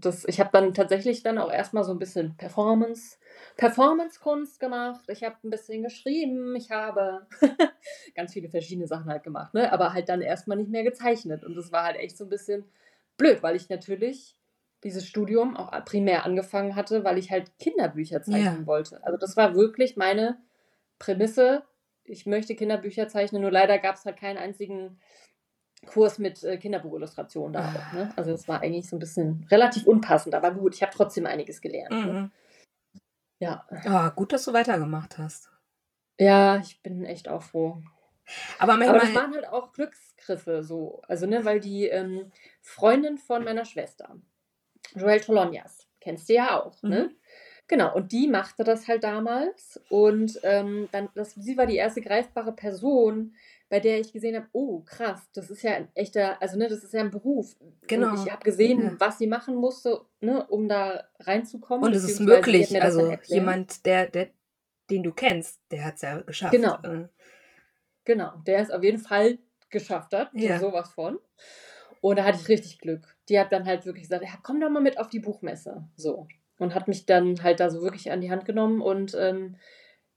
Das, ich habe dann tatsächlich dann auch erstmal so ein bisschen Performance, Performance-Kunst gemacht. Ich habe ein bisschen geschrieben. Ich habe ganz viele verschiedene Sachen halt gemacht, ne? Aber halt dann erstmal nicht mehr gezeichnet. Und das war halt echt so ein bisschen blöd, weil ich natürlich dieses Studium auch primär angefangen hatte, weil ich halt Kinderbücher zeichnen ja. wollte. Also das war wirklich meine Prämisse. Ich möchte Kinderbücher zeichnen, nur leider gab es halt keinen einzigen Kurs mit äh, Kinderbuchillustrationen da auch. Ne? Also es war eigentlich so ein bisschen relativ unpassend, aber gut, ich habe trotzdem einiges gelernt. Ne? Mhm. Ne? Ja. Oh, gut, dass du weitergemacht hast. Ja, ich bin echt auch froh. Aber, manchmal... Aber das waren halt auch Glücksgriffe so. Also, ne, weil die ähm, Freundin von meiner Schwester, Joel Tolonias. Kennst du ja auch, ne? mhm. ne? Genau, und die machte das halt damals. Und ähm, dann, das, sie war die erste greifbare Person, bei der ich gesehen habe, oh krass, das ist ja ein echter, also ne, das ist ja ein Beruf. Genau. Und ich habe gesehen, ja. was sie machen musste, ne, um da reinzukommen. Und es ist möglich, also jemand, der, der, den du kennst, der hat es ja geschafft. Genau. Äh. Genau, der es auf jeden Fall geschafft hat, ja. sowas von. Und da hatte ich richtig Glück. Die hat dann halt wirklich gesagt, ja, komm doch mal mit auf die Buchmesse. So. Und hat mich dann halt da so wirklich an die Hand genommen und ähm,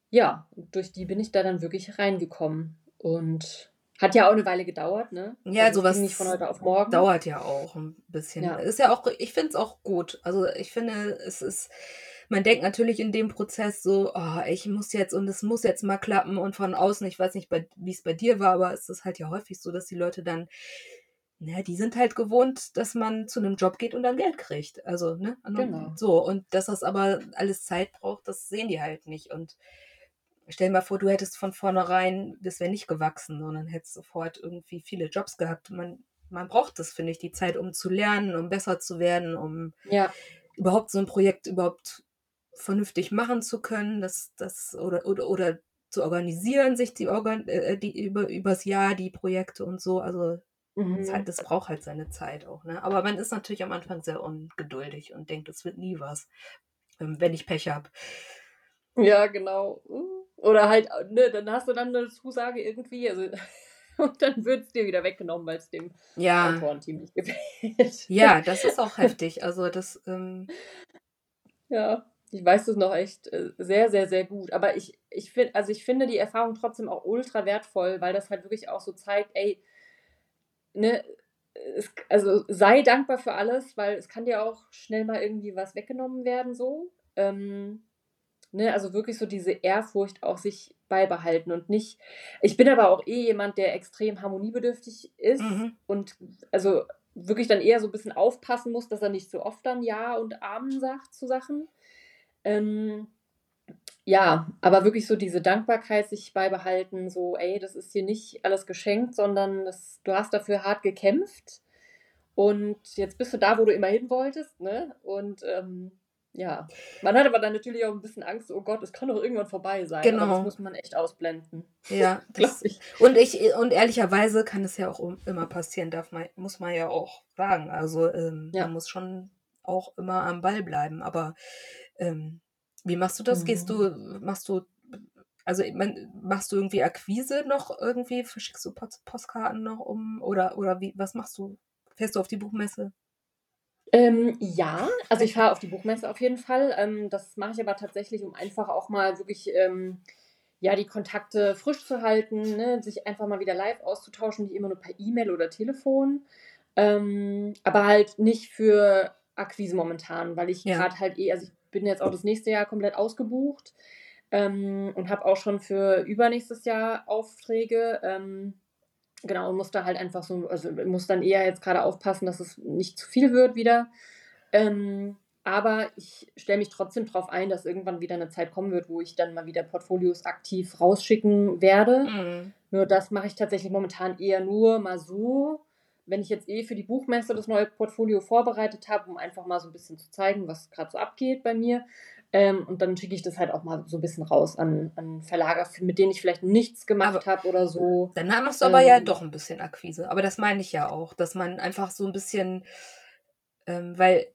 ja, durch die bin ich da dann wirklich reingekommen. Und hat ja auch eine Weile gedauert, ne? Ja, also sowas nicht von heute auf morgen. Dauert ja auch ein bisschen. Ja. Ist ja auch, ich finde es auch gut. Also ich finde, es ist, man denkt natürlich in dem Prozess so, oh, ich muss jetzt und es muss jetzt mal klappen und von außen, ich weiß nicht, wie es bei dir war, aber es ist halt ja häufig so, dass die Leute dann Ne, die sind halt gewohnt, dass man zu einem Job geht und dann Geld kriegt. Also, ne? Genau. So, und dass das aber alles Zeit braucht, das sehen die halt nicht. Und stell dir mal vor, du hättest von vornherein, das wäre nicht gewachsen, sondern hättest sofort irgendwie viele Jobs gehabt. Man, man braucht das, finde ich, die Zeit, um zu lernen, um besser zu werden, um ja. überhaupt so ein Projekt überhaupt vernünftig machen zu können, das, das, oder, oder, oder zu organisieren, sich die, Organ äh, die über, übers Jahr die Projekte und so. Also Mhm. Das, halt, das, braucht halt seine Zeit auch. Ne? Aber man ist natürlich am Anfang sehr ungeduldig und denkt, es wird nie was, ähm, wenn ich Pech habe. Ja, genau. Oder halt, ne, dann hast du dann eine Zusage irgendwie, also und dann wird es dir wieder weggenommen, weil es dem ja. Autorenteam nicht gefällt. Ja, das ist auch heftig. Also das. Ähm... Ja, ich weiß das noch echt äh, sehr, sehr, sehr gut. Aber ich, ich finde, also ich finde die Erfahrung trotzdem auch ultra wertvoll, weil das halt wirklich auch so zeigt, ey, ne, es, also sei dankbar für alles, weil es kann dir auch schnell mal irgendwie was weggenommen werden, so. Ähm, ne, also wirklich so diese Ehrfurcht auch sich beibehalten und nicht. Ich bin aber auch eh jemand, der extrem harmoniebedürftig ist mhm. und also wirklich dann eher so ein bisschen aufpassen muss, dass er nicht so oft dann Ja und Amen sagt zu Sachen. Ähm, ja, aber wirklich so diese Dankbarkeit sich beibehalten, so, ey, das ist hier nicht alles geschenkt, sondern das, du hast dafür hart gekämpft und jetzt bist du da, wo du immer hin wolltest, ne? Und ähm, ja, man hat aber dann natürlich auch ein bisschen Angst, oh Gott, es kann doch irgendwann vorbei sein. Genau. Aber das muss man echt ausblenden. Ja, das, ich. Und ich, und ehrlicherweise kann es ja auch immer passieren, darf man, muss man ja auch sagen. Also ähm, ja. man muss schon auch immer am Ball bleiben. Aber ähm, wie machst du das? Mhm. Gehst du, machst du Also man, machst du irgendwie Akquise noch irgendwie? Verschickst du Post Postkarten noch um? Oder, oder wie, was machst du? Fährst du auf die Buchmesse? Ähm, ja, also ich fahre auf die Buchmesse auf jeden Fall. Ähm, das mache ich aber tatsächlich, um einfach auch mal wirklich ähm, ja, die Kontakte frisch zu halten, ne? sich einfach mal wieder live auszutauschen, nicht immer nur per E-Mail oder Telefon. Ähm, aber halt nicht für Akquise momentan, weil ich ja. gerade halt eh, also ich bin jetzt auch das nächste Jahr komplett ausgebucht ähm, und habe auch schon für übernächstes Jahr Aufträge. Genau, und muss da halt einfach so, also muss dann eher jetzt gerade aufpassen, dass es nicht zu viel wird wieder. Ähm, aber ich stelle mich trotzdem darauf ein, dass irgendwann wieder eine Zeit kommen wird, wo ich dann mal wieder Portfolios aktiv rausschicken werde. Mhm. Nur das mache ich tatsächlich momentan eher nur mal so, wenn ich jetzt eh für die Buchmesse das neue Portfolio vorbereitet habe, um einfach mal so ein bisschen zu zeigen, was gerade so abgeht bei mir. Ähm, und dann schicke ich das halt auch mal so ein bisschen raus an, an Verlager, mit denen ich vielleicht nichts gemacht habe oder so. Dann machst du aber ähm, ja doch ein bisschen Akquise. Aber das meine ich ja auch, dass man einfach so ein bisschen, ähm, weil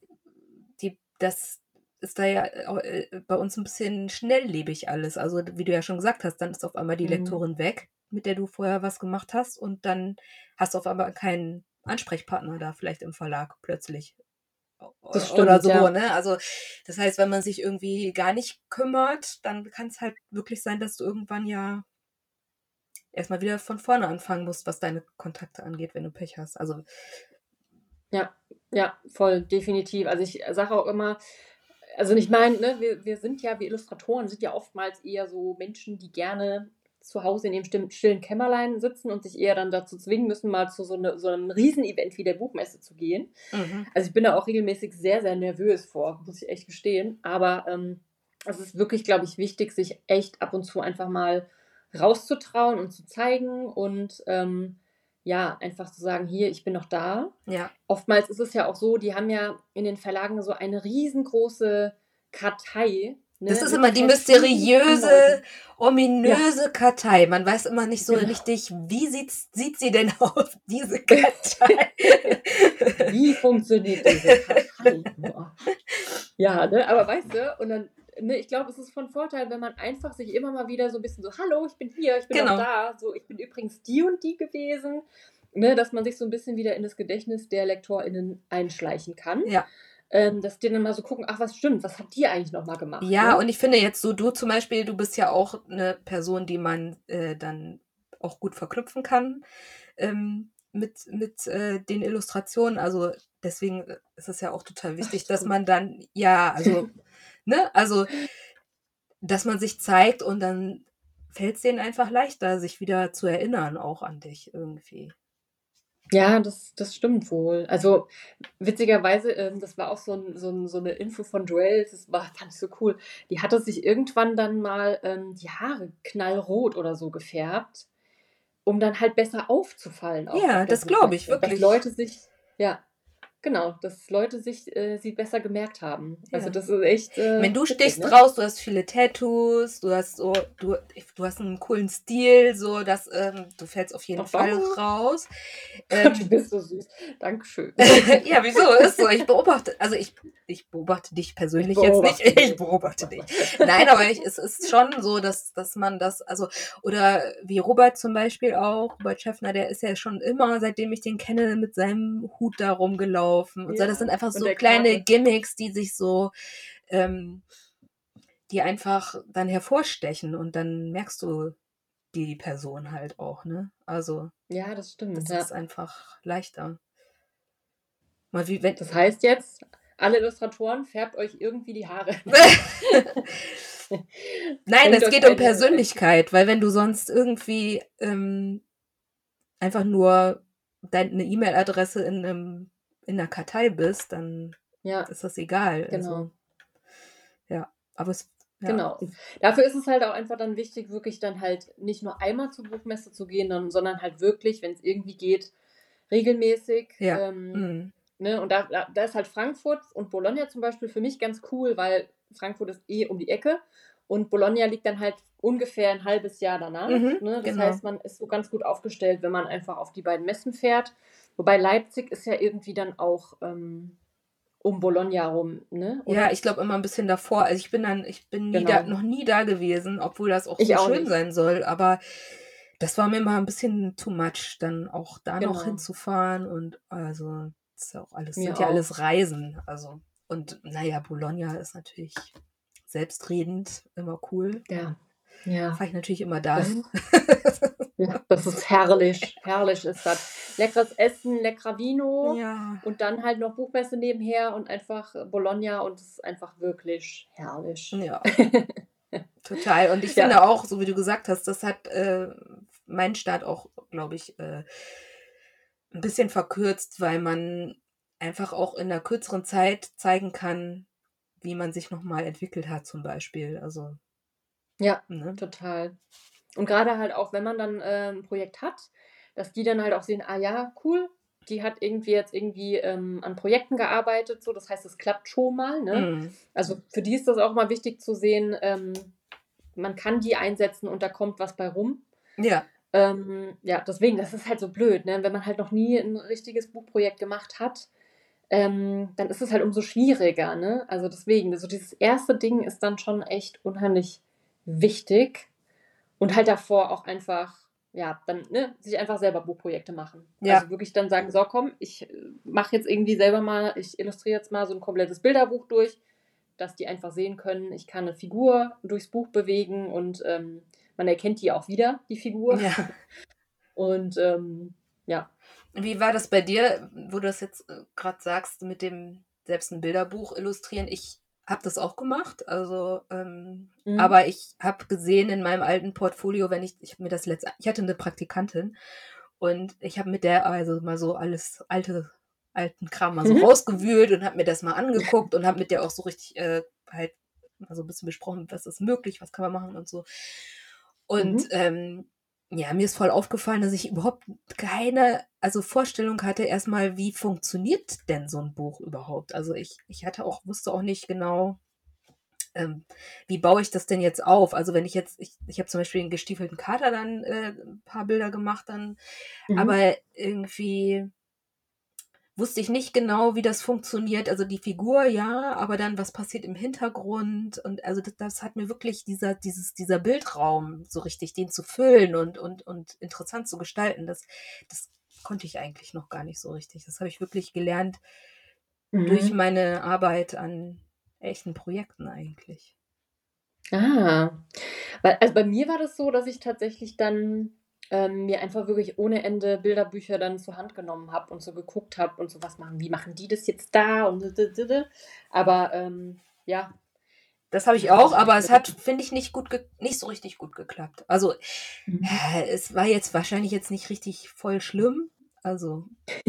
die, das ist da ja äh, bei uns ein bisschen schnelllebig alles. Also wie du ja schon gesagt hast, dann ist auf einmal die mhm. Lektorin weg mit der du vorher was gemacht hast und dann hast du auf einmal keinen Ansprechpartner da vielleicht im Verlag plötzlich. Das stimmt, oder so, ja. ne? Also, das heißt, wenn man sich irgendwie gar nicht kümmert, dann kann es halt wirklich sein, dass du irgendwann ja erstmal wieder von vorne anfangen musst, was deine Kontakte angeht, wenn du Pech hast. Also. Ja, ja, voll, definitiv. Also ich sage auch immer, also ich meine, ne, wir, wir sind ja, wir Illustratoren sind ja oftmals eher so Menschen, die gerne zu Hause in ihrem stillen Kämmerlein sitzen und sich eher dann dazu zwingen müssen, mal zu so, eine, so einem Riesenevent wie der Buchmesse zu gehen. Mhm. Also ich bin da auch regelmäßig sehr, sehr nervös vor, muss ich echt gestehen. Aber ähm, es ist wirklich, glaube ich, wichtig, sich echt ab und zu einfach mal rauszutrauen und zu zeigen und ähm, ja, einfach zu sagen, hier, ich bin noch da. Ja. Oftmals ist es ja auch so, die haben ja in den Verlagen so eine riesengroße Kartei Ne? Das ist immer die mysteriöse, ominöse ja. Kartei. Man weiß immer nicht so genau. richtig, wie sieht, sieht sie denn aus, diese Kartei? wie funktioniert diese Kartei? ja, ne? aber weißt du, und dann, ne, ich glaube, es ist von Vorteil, wenn man einfach sich immer mal wieder so ein bisschen so, hallo, ich bin hier, ich bin genau. auch da, so, ich bin übrigens die und die gewesen, ne, dass man sich so ein bisschen wieder in das Gedächtnis der LektorInnen einschleichen kann. Ja ähm, dass die dann mal so gucken, ach, was stimmt, was habt ihr eigentlich nochmal gemacht? Ja, ne? und ich finde jetzt so, du zum Beispiel, du bist ja auch eine Person, die man äh, dann auch gut verknüpfen kann ähm, mit, mit äh, den Illustrationen. Also deswegen ist es ja auch total wichtig, dass man dann, ja, also, ne, also, dass man sich zeigt und dann fällt es denen einfach leichter, sich wieder zu erinnern, auch an dich irgendwie. Ja, das, das stimmt wohl. Also witzigerweise, ähm, das war auch so, ein, so, ein, so eine Info von Joelle, das war, fand ich so cool. Die hatte sich irgendwann dann mal ähm, die Haare knallrot oder so gefärbt, um dann halt besser aufzufallen. Ja, das glaube ich, wirklich. Dass Leute sich, ja, Genau, dass Leute sich äh, sie besser gemerkt haben. Also das ist echt. Äh, Wenn du stichst ne? raus, du hast viele Tattoos, du hast so, du, du hast einen coolen Stil, so dass ähm, du fällst auf jeden Ach, Fall danke. raus. Ähm, du bist so süß. Dankeschön. ja, wieso? Ist so. Ich beobachte, also ich, ich beobachte dich persönlich beobachte jetzt nicht. Ich beobachte dich. Nein, aber ich, es ist schon so, dass, dass man das, also, oder wie Robert zum Beispiel auch, Robert Schäffner, der ist ja schon immer, seitdem ich den kenne, mit seinem Hut da rumgelaufen laufen und ja. so. Das sind einfach so kleine. Gimmicks, die sich so, ähm, die einfach dann hervorstechen und dann merkst du die Person halt auch, ne? Also. Ja, das stimmt. Das ja. ist einfach leichter. Mal wie, wenn, das heißt jetzt, alle Illustratoren färbt euch irgendwie die Haare. Nein, es geht um Persönlichkeit, weil wenn du sonst irgendwie ähm, einfach nur deine E-Mail-Adresse in einem in der Kartei bist, dann ja. ist das egal. Also, genau. Also, ja, aber es. Ja. Genau. Dafür ist es halt auch einfach dann wichtig, wirklich dann halt nicht nur einmal zur Buchmesse zu gehen, sondern halt wirklich, wenn es irgendwie geht, regelmäßig. Ja. Ähm, mhm. ne? Und da, da, da ist halt Frankfurt und Bologna zum Beispiel für mich ganz cool, weil Frankfurt ist eh um die Ecke und Bologna liegt dann halt ungefähr ein halbes Jahr danach. Mhm, ne? Das genau. heißt, man ist so ganz gut aufgestellt, wenn man einfach auf die beiden Messen fährt. Wobei Leipzig ist ja irgendwie dann auch ähm, um Bologna rum, ne? Oder? Ja, ich glaube immer ein bisschen davor. Also ich bin dann, ich bin nie genau. da, noch nie da gewesen, obwohl das auch ich so auch schön nicht. sein soll. Aber das war mir immer ein bisschen too much, dann auch da genau. noch hinzufahren und also das ist ja auch alles, mir sind auch. ja alles Reisen. Also und naja, Bologna ist natürlich selbstredend immer cool. Ja. Ja. Fahre ich natürlich immer dahin. ja, das ist herrlich. Herrlich ist das. Leckeres Essen, leckerer Vino. Ja. Und dann halt noch Buchmesse nebenher und einfach Bologna und es ist einfach wirklich herrlich. Ja. Total. Und ich ja. finde auch, so wie du gesagt hast, das hat äh, mein Start auch, glaube ich, äh, ein bisschen verkürzt, weil man einfach auch in einer kürzeren Zeit zeigen kann, wie man sich nochmal entwickelt hat, zum Beispiel. Also ja, Ne? total. Und gerade halt auch, wenn man dann, äh, 'n Projekt hat, dass die dann halt auch sehen: „Ah ja, cool, die hat irgendwie jetzt irgendwie, ähm, an Projekten gearbeitet, so, das heißt, es klappt schon mal“, ne? Mhm. Also, für die ist das auch mal wichtig zu sehen, ähm, man kann die einsetzen und da kommt was bei rum. Ja. Ähm, ja, deswegen, das ist halt so blöd, ne? Wenn man halt noch nie ein richtiges Buchprojekt gemacht hat, ähm, dann ist es halt umso schwieriger, ne? Also, deswegen, so dieses erste Ding ist dann schon echt unheimlich wichtig und halt davor auch einfach, ja, dann ne, sich einfach selber Buchprojekte machen. Ja. Also wirklich dann sagen, so komm, ich äh, mache jetzt irgendwie selber mal, ich illustriere jetzt mal so ein komplettes Bilderbuch durch, dass die einfach sehen können, ich kann eine Figur durchs Buch bewegen und ähm, man erkennt die auch wieder, die Figur. Ja. Und ähm, ja. Wie war das bei dir, wo du das jetzt äh, gerade sagst, mit dem selbst ein Bilderbuch illustrieren? Ich habe das auch gemacht. Also, ähm, mhm. aber ich habe gesehen in meinem alten Portfolio, wenn ich, ich mir das letzte, ich hatte eine Praktikantin und ich habe mit der also mal so alles alte, alten Kram mal so mhm. rausgewühlt und habe mir das mal angeguckt und habe mit der auch so richtig äh, halt mal so ein bisschen besprochen, was ist möglich, was kann man machen und so. Und mhm. ähm, ja, mir ist voll aufgefallen, dass ich überhaupt keine, also Vorstellung hatte erstmal, wie funktioniert denn so ein Buch überhaupt? Also ich, ich hatte auch, wusste auch nicht genau, ähm, wie baue ich das denn jetzt auf? Also wenn ich jetzt, ich, ich habe zum Beispiel einen gestiefelten Kater dann äh, ein paar Bilder gemacht dann, mhm. aber irgendwie wusste ich nicht genau, wie das funktioniert. Also die Figur, ja, aber dann, was passiert im Hintergrund? Und also das, das, hat mir wirklich dieser, dieses, dieser Bildraum so richtig, den zu füllen und, und, und interessant zu gestalten, das, das konnte ich eigentlich noch gar nicht so richtig. Das habe ich wirklich gelernt mhm. durch meine Arbeit an echten Projekten eigentlich. Ah, also bei mir war das so, dass ich tatsächlich dann ähm, mir einfach wirklich ohne Ende Bilderbücher dann zur Hand genommen habe und so geguckt habe und so was machen, wie machen die das jetzt da und aber ähm, ja. Das habe ich auch, aber es hat, finde ich, nicht gut, nicht so richtig gut geklappt. Also mhm. es war jetzt wahrscheinlich jetzt nicht richtig voll schlimm. Also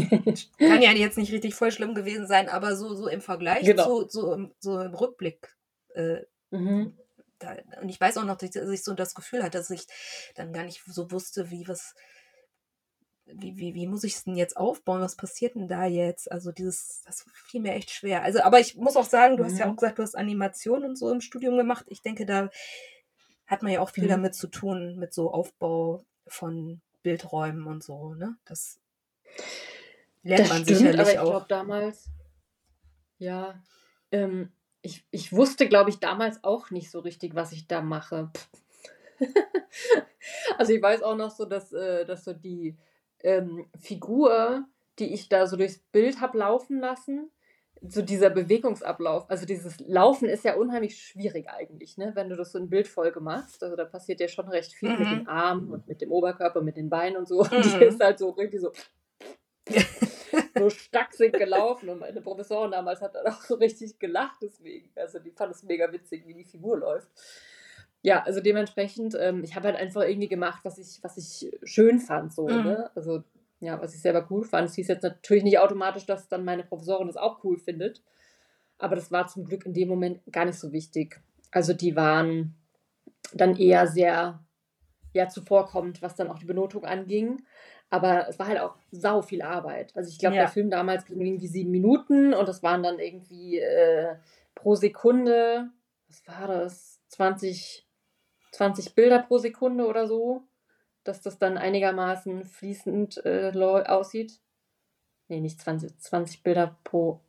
kann ja jetzt nicht richtig voll schlimm gewesen sein, aber so, so im Vergleich, genau. so, so, so im Rückblick äh, mhm da, und ich weiß auch noch, dass ich so das Gefühl hatte, dass ich dann gar nicht so wusste, wie was, wie, wie, wie muss ich es denn jetzt aufbauen? Was passiert denn da jetzt? Also dieses, das fiel mir echt schwer. Also, aber ich muss auch sagen, du mhm. hast ja mhm. auch gesagt, du hast Animation und so im Studium gemacht. Ich denke, da hat man ja auch viel mhm. damit zu tun, mit so Aufbau von Bildräumen und so, ne? Das lernt das man stimmt, sicherlich aber ich auch. Ich glaube damals, ja, ähm, ich, ich wusste, glaube ich, damals auch nicht so richtig, was ich da mache. also ich weiß auch noch so, dass, äh, dass so die ähm, Figur, die ich da so durchs Bild habe laufen lassen, so dieser Bewegungsablauf, also dieses Laufen ist ja unheimlich schwierig eigentlich, ne? wenn du das so in Bildfolge machst. Also da passiert ja schon recht viel mhm. mit den Armen und mit dem Oberkörper, mit den Beinen und so. Mhm. Und die ist halt so richtig so so stacksig gelaufen und meine Professorin damals hat dann auch so richtig gelacht deswegen. Also die fand es mega witzig, wie die Figur läuft. Ja, also dementsprechend, ähm, ich habe halt einfach irgendwie gemacht, was ich, was ich schön fand, so, mhm. ne? Also, ja, was ich selber cool fand. Es hieß jetzt natürlich nicht automatisch, dass dann meine Professorin das auch cool findet. Aber das war zum Glück in dem Moment gar nicht so wichtig. Also die waren dann eher sehr ja, zuvorkommend, was dann auch die Benotung anging. Aber es war halt auch sau viel Arbeit. Also ich glaube, ja. der Film damals ging irgendwie sieben Minuten und das waren dann irgendwie äh, pro Sekunde, was war das? 20, 20 Bilder pro Sekunde oder so, dass das dann einigermaßen fließend äh, aussieht. Nee, nicht 20, 20 Bilder pro.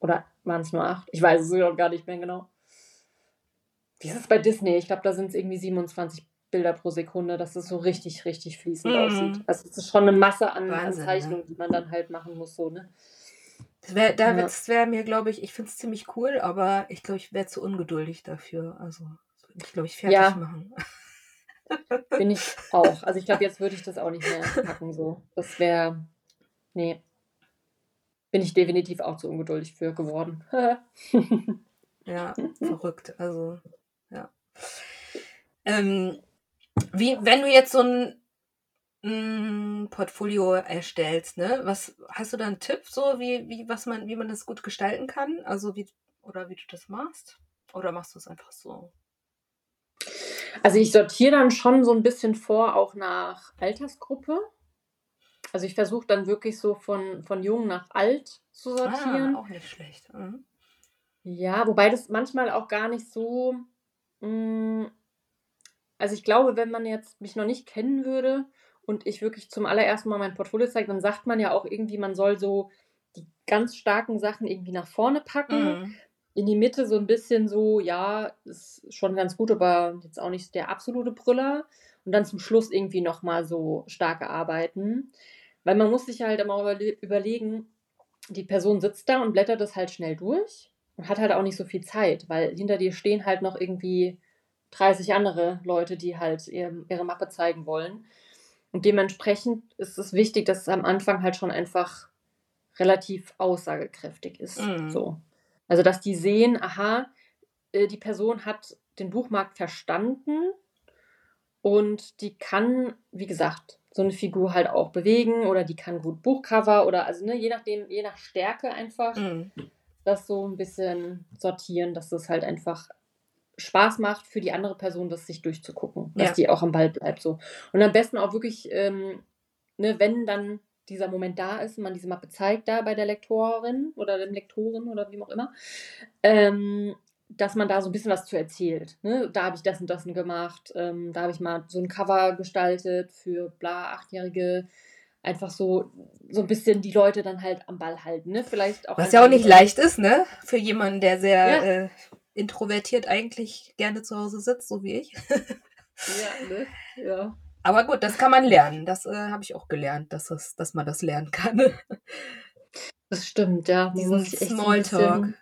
Oder waren es nur acht? Ich weiß es gar nicht mehr genau. Wie ist es bei Disney? Ich glaube, da sind es irgendwie 27 Bilder pro Sekunde, dass es so richtig, richtig fließend mhm. aussieht. Also es ist schon eine Masse an, Wahnsinn, an Zeichnungen, ja. die man dann halt machen muss, so, ne? Das wäre da ja. wär mir, glaube ich, ich finde es ziemlich cool, aber ich glaube, ich wäre zu ungeduldig dafür. Also, ich glaube, ich fertig ja. machen. Bin ich auch. Also, ich glaube, jetzt würde ich das auch nicht mehr packen, so. Das wäre, nee. Bin ich definitiv auch zu ungeduldig für geworden. ja, verrückt. Also, ja. Ähm, wie, wenn du jetzt so ein mm, Portfolio erstellst, ne? Was hast du da einen Tipp, so wie, wie, was man, wie man das gut gestalten kann? Also wie, oder wie du das machst? Oder machst du es einfach so? Also ich sortiere dann schon so ein bisschen vor, auch nach Altersgruppe. Also ich versuche dann wirklich so von, von jung nach alt zu ah, sortieren. Ah, auch nicht schlecht. Mhm. Ja, wobei das manchmal auch gar nicht so. Mh, mm, also ich glaube, wenn man jetzt mich noch nicht kennen würde und ich wirklich zum allerersten Mal mein Portfolio zeige, dann sagt man ja auch irgendwie, man soll so die ganz starken Sachen irgendwie nach vorne packen. Mhm. In die Mitte so ein bisschen so, ja, ist schon ganz gut, aber jetzt auch nicht der absolute Brüller. Und dann zum Schluss irgendwie nochmal so stark arbeiten. Weil man muss sich halt immer überlegen, die Person sitzt da und blättert das halt schnell durch und hat halt auch nicht so viel Zeit, weil hinter dir stehen halt noch irgendwie 30 andere Leute, die halt ihre, ihre Mappe zeigen wollen. Und dementsprechend ist es wichtig, dass es am Anfang halt schon einfach relativ aussagekräftig ist. Mhm. So. Also, dass die sehen, aha, äh, die Person hat den Buchmarkt verstanden und die kann, wie gesagt, so eine Figur halt auch bewegen oder die kann gut Buchcover oder also ne, je nachdem, je nach Stärke einfach mhm. das so ein bisschen sortieren, dass das halt einfach Spaß macht für die andere Person, das sich durchzugucken, dass ja. die auch am Ball bleibt so. Und am besten auch wirklich, ähm, ne, wenn dann dieser Moment da ist und man diese Mappe zeigt da bei der Lektorin oder dem Lektoren oder wie auch immer, ähm, dass man da so ein bisschen was zu erzählt. Ne? Da habe ich das und das gemacht, ähm, da habe ich mal so ein Cover gestaltet für bla, Achtjährige. Einfach so, so ein bisschen die Leute dann halt am Ball halten. Ne? Vielleicht auch Was ja auch nicht leicht ist, ne? Für jemanden, der sehr ja. äh, introvertiert eigentlich gerne zu Hause sitzt, so wie ich. ja, ne? Ja. Aber gut, das kann man lernen. Das äh, habe ich auch gelernt, dass, das, dass man das lernen kann. das stimmt, ja. Diesen Smalltalk.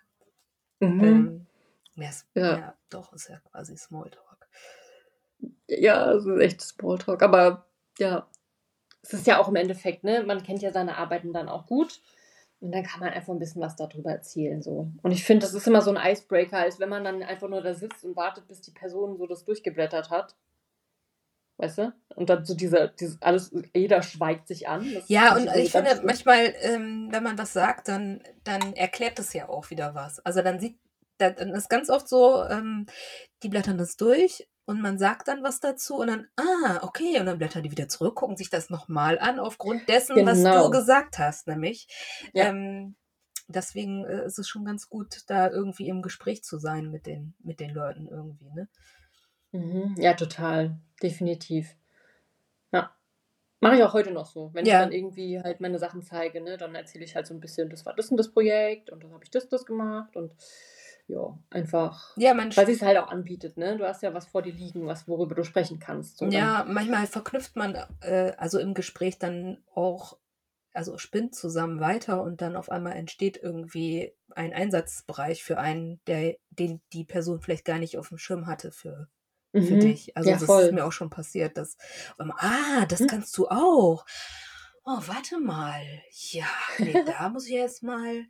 Mhm. Ähm, ja, ja. ja, doch, ist ja quasi Smalltalk. Ja, es ist echt Smalltalk. Aber ja, es ist ja auch im Endeffekt, ne? Man kennt ja seine Arbeiten dann auch gut. Und dann kann man einfach ein bisschen was darüber erzählen. So. Und ich finde, das ist immer so ein Icebreaker, als wenn man dann einfach nur da sitzt und wartet, bis die Person so das durchgeblättert hat. Weißt du? Und dann so dieser, dieses alles, jeder schweigt sich an. Das ja, und ich finde, gut. manchmal, ähm, wenn man was sagt, dann, dann erklärt das ja auch wieder was. Also dann sieht, dann ist ganz oft so, ähm, die blättern das durch und man sagt dann was dazu und dann, ah, okay, und dann blättern die wieder zurück, gucken sich das nochmal an, aufgrund dessen, genau. was du genau. gesagt hast, nämlich. Ja. Ähm, deswegen äh, ist es schon ganz gut, da irgendwie im Gespräch zu sein mit den, mit den Leuten irgendwie, ne? Mhm. Ja, total. Definitiv. Ja. Mache ich auch heute noch so. Wenn ja. ich dann irgendwie halt meine Sachen zeige, ne, dann erzähle ich halt so ein bisschen, das war das und das Projekt und dann habe ich das, das gemacht und ja, einfach, ja, man weil sie es halt auch anbietet, ne? Du hast ja was vor dir liegen, was, worüber du sprechen kannst. So ja, manchmal verknüpft man äh, also im Gespräch dann auch, also spinnt zusammen weiter und dann auf einmal entsteht irgendwie ein Einsatzbereich für einen, der, den die Person vielleicht gar nicht auf dem Schirm hatte für, mhm. für dich. Also ja, das voll. ist mir auch schon passiert, dass, ah, das hm. kannst du auch. Oh, warte mal. Ja, nee, da muss ich erst mal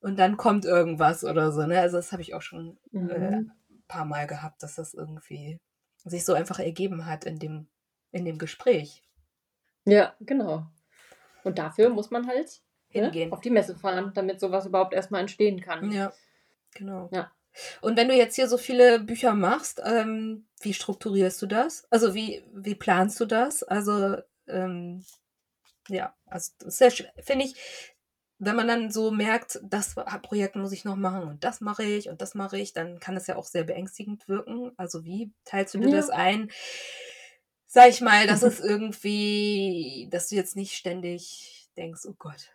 und dann kommt irgendwas oder so. Ne? Also das habe ich auch schon äh, mhm. äh, ein paar Mal gehabt, dass das irgendwie sich so einfach ergeben hat in dem, in dem Gespräch. Ja, genau. Und dafür muss man halt ne, hingehen. Ne, auf die Messe fahren, damit sowas überhaupt erstmal entstehen kann. Ja, genau. Ja. Und wenn du jetzt hier so viele Bücher machst, ähm, wie strukturierst du das? Also wie, wie planst du das? Also ähm, ja, also das finde ich wenn man dann so merkt, das Projekt muss ich noch machen und das mache ich und das mache ich, dann kann es ja auch sehr beängstigend wirken. Also wie teilst du dir ja. das ein? Sag ich mal, dass es irgendwie, dass du jetzt nicht ständig denkst, oh Gott,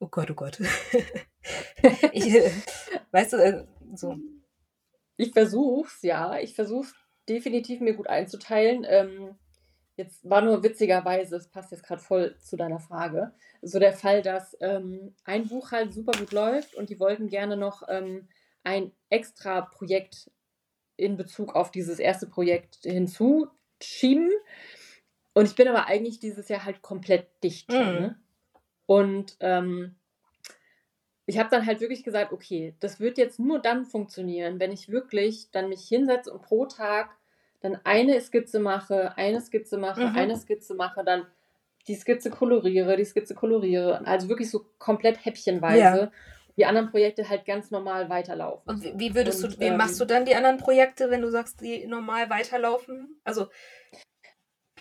Oh Gott, oh Gott. ich, weißt du, äh, so. Ich versuch's, ja. Ich versuch's definitiv mir gut einzuteilen. Ähm, jetzt war nur witzigerweise, es passt jetzt gerade voll zu deiner Frage, so der Fall, dass ähm, ein Buch halt super gut läuft und die wollten gerne noch ähm, ein extra Projekt in Bezug auf dieses erste Projekt hinzuschieben. Und ich bin aber eigentlich dieses Jahr halt komplett dicht. Mhm. Ne? Und ähm, ich habe dann halt wirklich gesagt, okay, das wird jetzt nur dann funktionieren, wenn ich wirklich dann mich hinsetze und pro Tag dann eine Skizze mache, eine Skizze mache, mhm. eine Skizze mache, dann die Skizze koloriere, die Skizze koloriere. Also wirklich so komplett häppchenweise. Ja. Die anderen Projekte halt ganz normal weiterlaufen. Und wie würdest und, du, wie ähm, machst du dann die anderen Projekte, wenn du sagst, die normal weiterlaufen? Also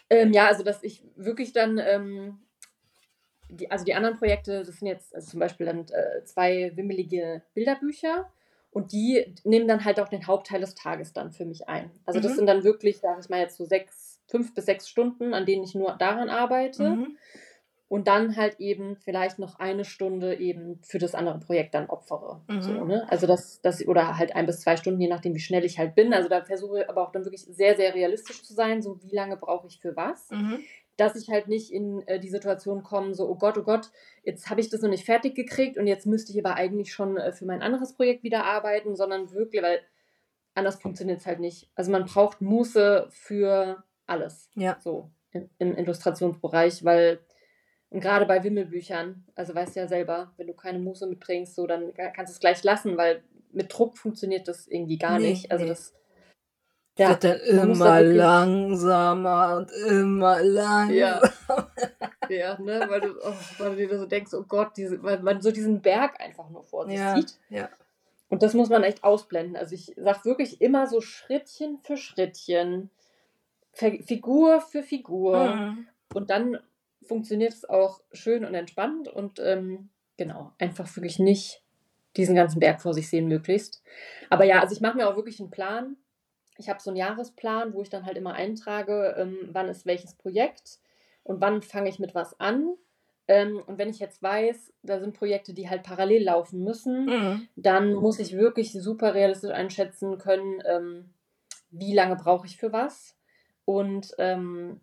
ähm, ja, also dass ich wirklich dann ähm, die, also die anderen Projekte, das sind jetzt also zum Beispiel dann äh, zwei wimmelige Bilderbücher und die nehmen dann halt auch den Hauptteil des Tages dann für mich ein. Also mhm. das sind dann wirklich, sage ich mal jetzt so sechs, fünf bis sechs Stunden, an denen ich nur daran arbeite. Mhm. Und dann halt eben vielleicht noch eine Stunde eben für das andere Projekt dann opfere. Mhm. So, ne? Also das, das, oder halt ein bis zwei Stunden, je nachdem, wie schnell ich halt bin. Also da versuche ich aber auch dann wirklich sehr, sehr realistisch zu sein, so wie lange brauche ich für was. Dass ich halt nicht in äh, die Situation komme, so, oh Gott, oh Gott, jetzt habe ich das noch nicht fertig gekriegt und jetzt müsste ich aber eigentlich schon äh, für mein anderes Projekt wieder arbeiten, sondern wirklich, weil anders funktioniert es halt nicht. Also man braucht Muße für alles. Ja. So im, im Illustrationsbereich, weil und gerade bei Wimmelbüchern, also weißt du ja selber, wenn du keine Muße mitbringst, so dann kannst du es gleich lassen, weil mit Druck funktioniert das irgendwie gar nee, nicht. Also nee. das ja, wird dann immer langsamer und immer langsamer. Ja, ja ne, weil du, oh, weil du dir so denkst, oh Gott, diese, weil man so diesen Berg einfach nur vor sich ja, sieht. Ja. Und das muss man echt ausblenden. Also ich sag wirklich immer so Schrittchen für Schrittchen, Figur für Figur. Mhm. Und dann funktioniert es auch schön und entspannt und ähm, genau, einfach wirklich nicht diesen ganzen Berg vor sich sehen möglichst. Aber ja, also ich mache mir auch wirklich einen Plan ich habe so einen Jahresplan, wo ich dann halt immer eintrage, ähm, wann ist welches Projekt und wann fange ich mit was an. Ähm, und wenn ich jetzt weiß, da sind Projekte, die halt parallel laufen müssen, mhm. dann muss ich wirklich super realistisch einschätzen können, ähm, wie lange brauche ich für was. Und ähm,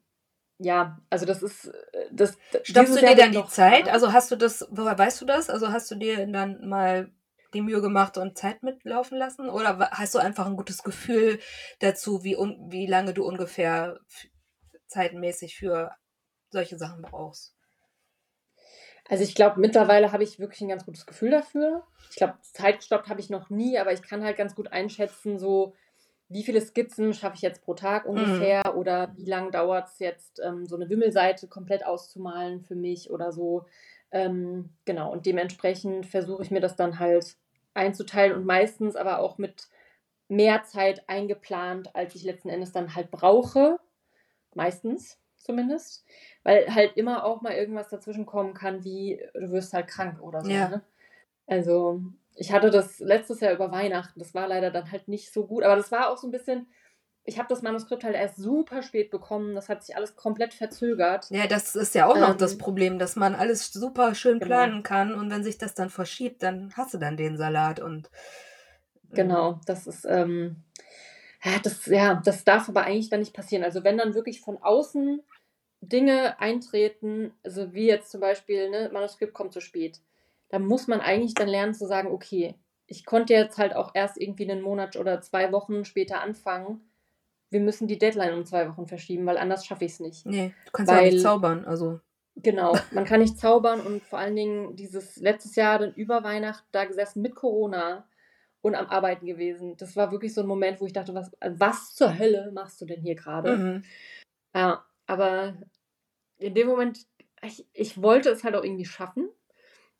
ja, also das ist äh, das. Stoppst du dir dann die Zeit? Also hast du das, woher weißt du das? Also hast du dir dann mal die Mühe gemacht und Zeit mitlaufen lassen? Oder hast du einfach ein gutes Gefühl dazu, wie, un wie lange du ungefähr zeitmäßig für solche Sachen brauchst? Also ich glaube, mittlerweile habe ich wirklich ein ganz gutes Gefühl dafür. Ich glaube, Zeitstopp habe ich noch nie, aber ich kann halt ganz gut einschätzen, so wie viele Skizzen schaffe ich jetzt pro Tag mhm. ungefähr mhm. oder wie lange dauert es jetzt, ähm, so eine Wimmelseite komplett auszumalen für mich oder so. Ähm, genau, und dementsprechend versuche ich mir das dann halt einzuteilen und meistens aber auch mit mehr Zeit eingeplant, als ich letzten Endes dann halt brauche. Meistens zumindest. Weil halt immer auch mal irgendwas dazwischen kommen kann, wie du wirst halt krank oder so. Ja. Ne? Also, ich hatte das letztes Jahr über Weihnachten. Das war leider dann halt nicht so gut. Aber das war auch so ein bisschen ich habe das Manuskript halt erst super spät bekommen. Das hat sich alles komplett verzögert. Ja, das ist ja auch ähm, noch das ähm, Problem, dass man alles super schön genau. planen kann und wenn sich das dann verschiebt, dann hast du dann den Salat und. Genau, das ist. Ähm, ja, das, ja, das darf aber eigentlich dann nicht passieren. Also wenn dann wirklich von außen Dinge eintreten, also wie jetzt zum Beispiel, ne, Manuskript kommt zu spät, dann muss man eigentlich dann lernen zu sagen, okay, ich konnte jetzt halt auch erst irgendwie einen Monat oder zwei Wochen später anfangen wir müssen die Deadline um zwei Wochen verschieben, weil anders schaffe ich es nicht. Nee, du kannst weil, auch nicht zaubern, also. Genau, man kann nicht zaubern und vor allen Dingen dieses letztes Jahr dann über Weihnachten da gesessen mit Corona und am Arbeiten gewesen. Das war wirklich so ein Moment, wo ich dachte, was, was zur Hölle machst du denn hier gerade? Mhm. Ja, aber in dem Moment, ich, ich wollte es halt auch irgendwie schaffen.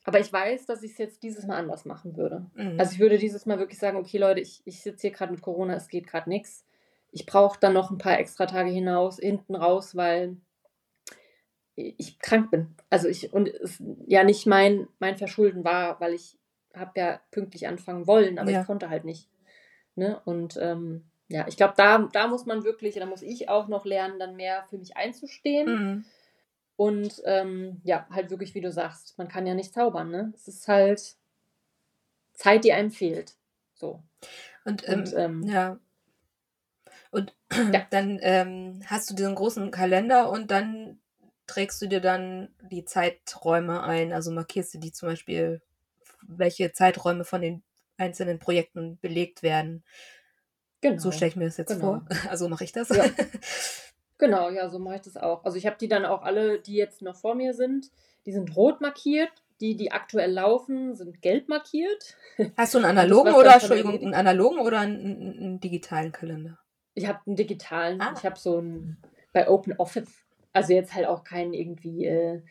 Aber ich weiß, dass ich es jetzt dieses Mal anders machen würde. Mhm. Also ich würde dieses Mal wirklich sagen, okay Leute, ich, ich sitze hier gerade mit Corona, es geht gerade nichts ich brauche dann noch ein paar extra Tage hinaus, hinten raus, weil ich krank bin. Also ich, und es ja nicht mein, mein Verschulden war, weil ich habe ja pünktlich anfangen wollen, aber ja. ich konnte halt nicht. Ne? Und ähm, ja, ich glaube, da, da muss man wirklich, da muss ich auch noch lernen, dann mehr für mich einzustehen. Mhm. Und ähm, ja, halt wirklich, wie du sagst, man kann ja nicht zaubern, ne? Es ist halt Zeit, die einem fehlt. So. Und, ähm, und ähm, ja. Und ja. dann ähm, hast du diesen großen Kalender und dann trägst du dir dann die Zeiträume ein, also markierst du die zum Beispiel, welche Zeiträume von den einzelnen Projekten belegt werden. Genau. So stelle ich mir das jetzt genau. vor. Also mache ich das. Ja. Genau, ja, so mache ich das auch. Also ich habe die dann auch alle, die jetzt noch vor mir sind, die sind rot markiert. Die, die aktuell laufen, sind gelb markiert. Hast du einen analogen oder Entschuldigung, einen analogen oder einen, einen digitalen Kalender? Ich habe einen digitalen. Ah. Ich habe so einen bei Open Office. Also jetzt halt auch keinen irgendwie äh,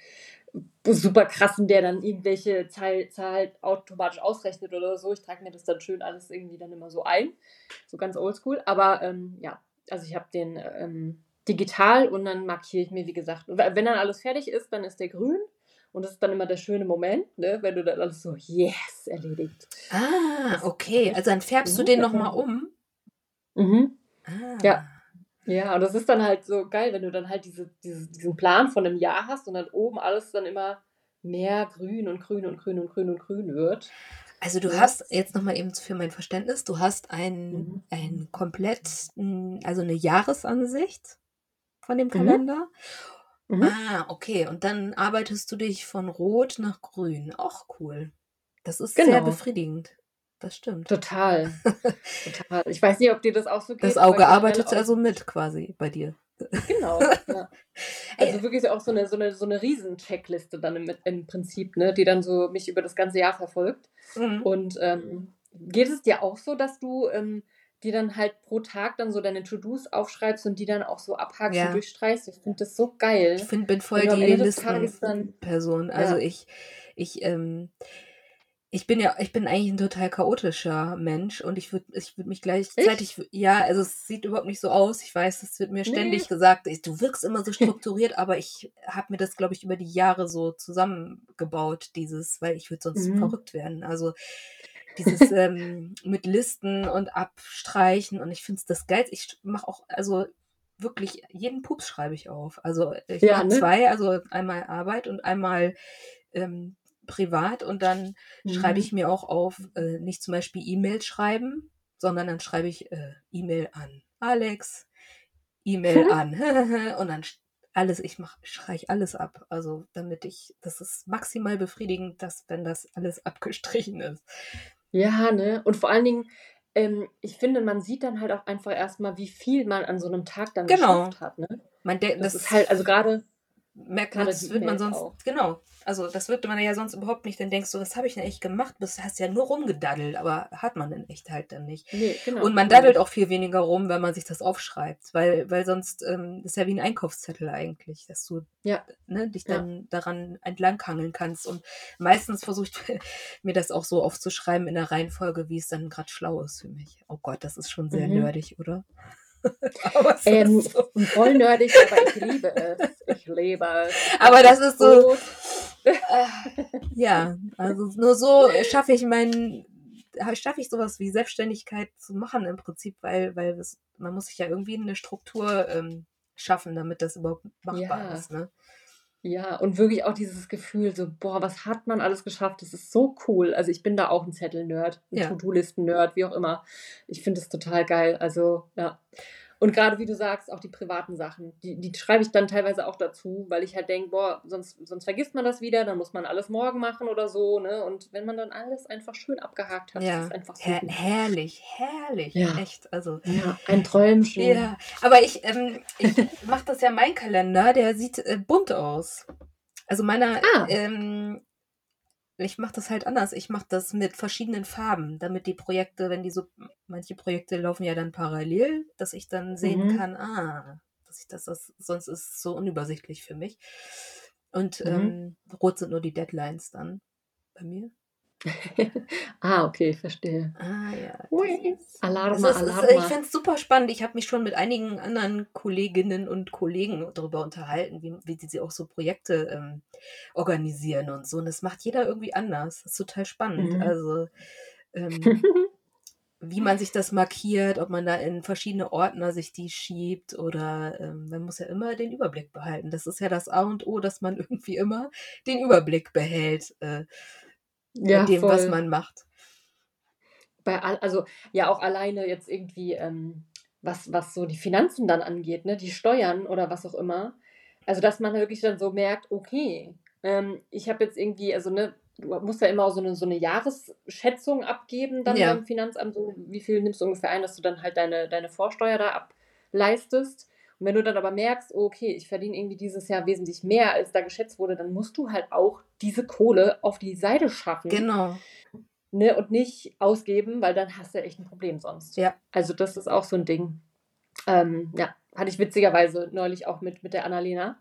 super krassen, der dann irgendwelche Zahl, Zahl automatisch ausrechnet oder so. Ich trage mir das dann schön alles irgendwie dann immer so ein. So ganz oldschool. Aber ähm, ja, also ich habe den ähm, digital und dann markiere ich mir, wie gesagt, wenn dann alles fertig ist, dann ist der grün. Und das ist dann immer der schöne Moment, ne, wenn du dann alles so, yes, erledigt. Ah, okay. Also dann färbst du den nochmal um. Mhm. Ah. Ja. Ja, und das ist dann halt so geil, wenn du dann halt diese, diese, diesen Plan von einem Jahr hast und dann oben alles dann immer mehr grün und grün und grün und grün und grün wird. Also du hast jetzt nochmal eben für mein Verständnis, du hast ein, mhm. ein komplett, also eine Jahresansicht von dem mhm. Kalender. Mhm. Ah, okay. Und dann arbeitest du dich von Rot nach Grün. Auch cool. Das ist genau. sehr befriedigend. Das stimmt. Total. Total. Ich weiß nicht, ob dir das auch so geht. Das Auge arbeitet also mit quasi bei dir. Genau. Ja. Also wirklich auch so eine, so eine, so eine Riesen-Checkliste dann im, im Prinzip, ne, die dann so mich über das ganze Jahr verfolgt. Mhm. Und ähm, geht es dir auch so, dass du ähm, die dann halt pro Tag dann so deine To-Dos aufschreibst und die dann auch so abhakst ja. und durchstreichst. Ich finde das so geil. Ich find, bin voll die Listenperson. Also ja. ich, ich, ähm, ich bin ja, ich bin eigentlich ein total chaotischer Mensch und ich würde ich würd mich gleichzeitig, ich? ja, also es sieht überhaupt nicht so aus. Ich weiß, es wird mir ständig nee. gesagt, du wirkst immer so strukturiert, aber ich habe mir das, glaube ich, über die Jahre so zusammengebaut, dieses, weil ich würde sonst mhm. verrückt werden. Also dieses ähm, mit Listen und Abstreichen und ich finde es das geil. Ich mache auch, also wirklich jeden Pups schreibe ich auf. Also ich ja, mache ne? zwei, also einmal Arbeit und einmal ähm, privat und dann mhm. schreibe ich mir auch auf, äh, nicht zum Beispiel E-Mail schreiben, sondern dann schreibe ich äh, E-Mail an Alex, E-Mail an und dann alles, ich mach, streiche alles ab. Also damit ich, das ist maximal befriedigend, dass wenn das alles abgestrichen ist. Ja, ne? Und vor allen Dingen, ähm, ich finde, man sieht dann halt auch einfach erstmal, wie viel man an so einem Tag dann genau. geschafft hat, ne? Man denkt, das, das ist halt, also gerade merkt man, das wird man sonst, auch. genau, also das würde man ja sonst überhaupt nicht, dann denkst du, was habe ich denn echt gemacht? Du hast ja nur rumgedaddelt, aber hat man in echt halt dann nicht. Nee, genau. Und man daddelt auch viel weniger rum, wenn man sich das aufschreibt, weil, weil sonst ähm, ist ja wie ein Einkaufszettel eigentlich, dass du ja. ne, dich dann ja. daran entlanghangeln kannst. Und meistens versuche ich mir das auch so aufzuschreiben in der Reihenfolge, wie es dann gerade schlau ist für mich. Oh Gott, das ist schon sehr mhm. nerdig, oder? ähm, so. Voll nerdig, aber ich liebe es. Ich liebe es. Aber das ist so. Äh, ja, also nur so schaffe ich meinen, schaffe ich sowas wie Selbstständigkeit zu machen im Prinzip, weil, weil das, man muss sich ja irgendwie eine Struktur ähm, schaffen, damit das überhaupt machbar ja. ist. Ne? Ja, und wirklich auch dieses Gefühl, so, boah, was hat man alles geschafft? Das ist so cool. Also ich bin da auch ein Zettel-Nerd, ein ja. To-Do-Listen-Nerd, wie auch immer. Ich finde es total geil. Also, ja. Und gerade wie du sagst, auch die privaten Sachen, die, die schreibe ich dann teilweise auch dazu, weil ich halt denke, boah, sonst, sonst vergisst man das wieder, dann muss man alles morgen machen oder so, ne? Und wenn man dann alles einfach schön abgehakt hat, ja. ist einfach so Her herrlich, herrlich, ja. echt. Also, ja, ein Träumchen. Ja, aber ich, ähm, ich mache das ja, mein Kalender, der sieht äh, bunt aus. Also meiner, ah. ähm, ich mache das halt anders. Ich mache das mit verschiedenen Farben, damit die Projekte, wenn die so, manche Projekte laufen ja dann parallel, dass ich dann sehen mhm. kann, ah, dass ich das, das, sonst ist es so unübersichtlich für mich. Und mhm. ähm, rot sind nur die Deadlines dann bei mir. ah, okay, verstehe. Ah, ja. Alarma, ist, Alarma. ich finde es super spannend. Ich habe mich schon mit einigen anderen Kolleginnen und Kollegen darüber unterhalten, wie, wie sie auch so Projekte ähm, organisieren und so. Und das macht jeder irgendwie anders. Das ist total spannend. Mhm. Also, ähm, wie man sich das markiert, ob man da in verschiedene Ordner sich die schiebt oder ähm, man muss ja immer den Überblick behalten. Das ist ja das A und O, dass man irgendwie immer den Überblick behält äh, Ja, in dem, was voll. man macht. Bei all, also ja auch alleine jetzt irgendwie, ähm, was, was so die Finanzen dann angeht, ne, die Steuern oder was auch immer. Also dass man wirklich dann so merkt, okay, ähm, ich habe jetzt irgendwie, also ne, du musst ja immer auch so eine, so eine Jahresschätzung abgeben dann Ja. beim Finanzamt, so wie viel nimmst du ungefähr ein, dass du dann halt deine, deine Vorsteuer da ableistest. Und wenn du dann aber merkst, okay, ich verdiene irgendwie dieses Jahr wesentlich mehr, als da geschätzt wurde, dann musst du halt auch diese Kohle auf die Seite schaffen. Genau. Ne, und nicht ausgeben, weil dann hast du echt ein Problem sonst. Ja. Also das ist auch so ein Ding. Ähm, ja, hatte ich witzigerweise neulich auch mit, mit der Annalena.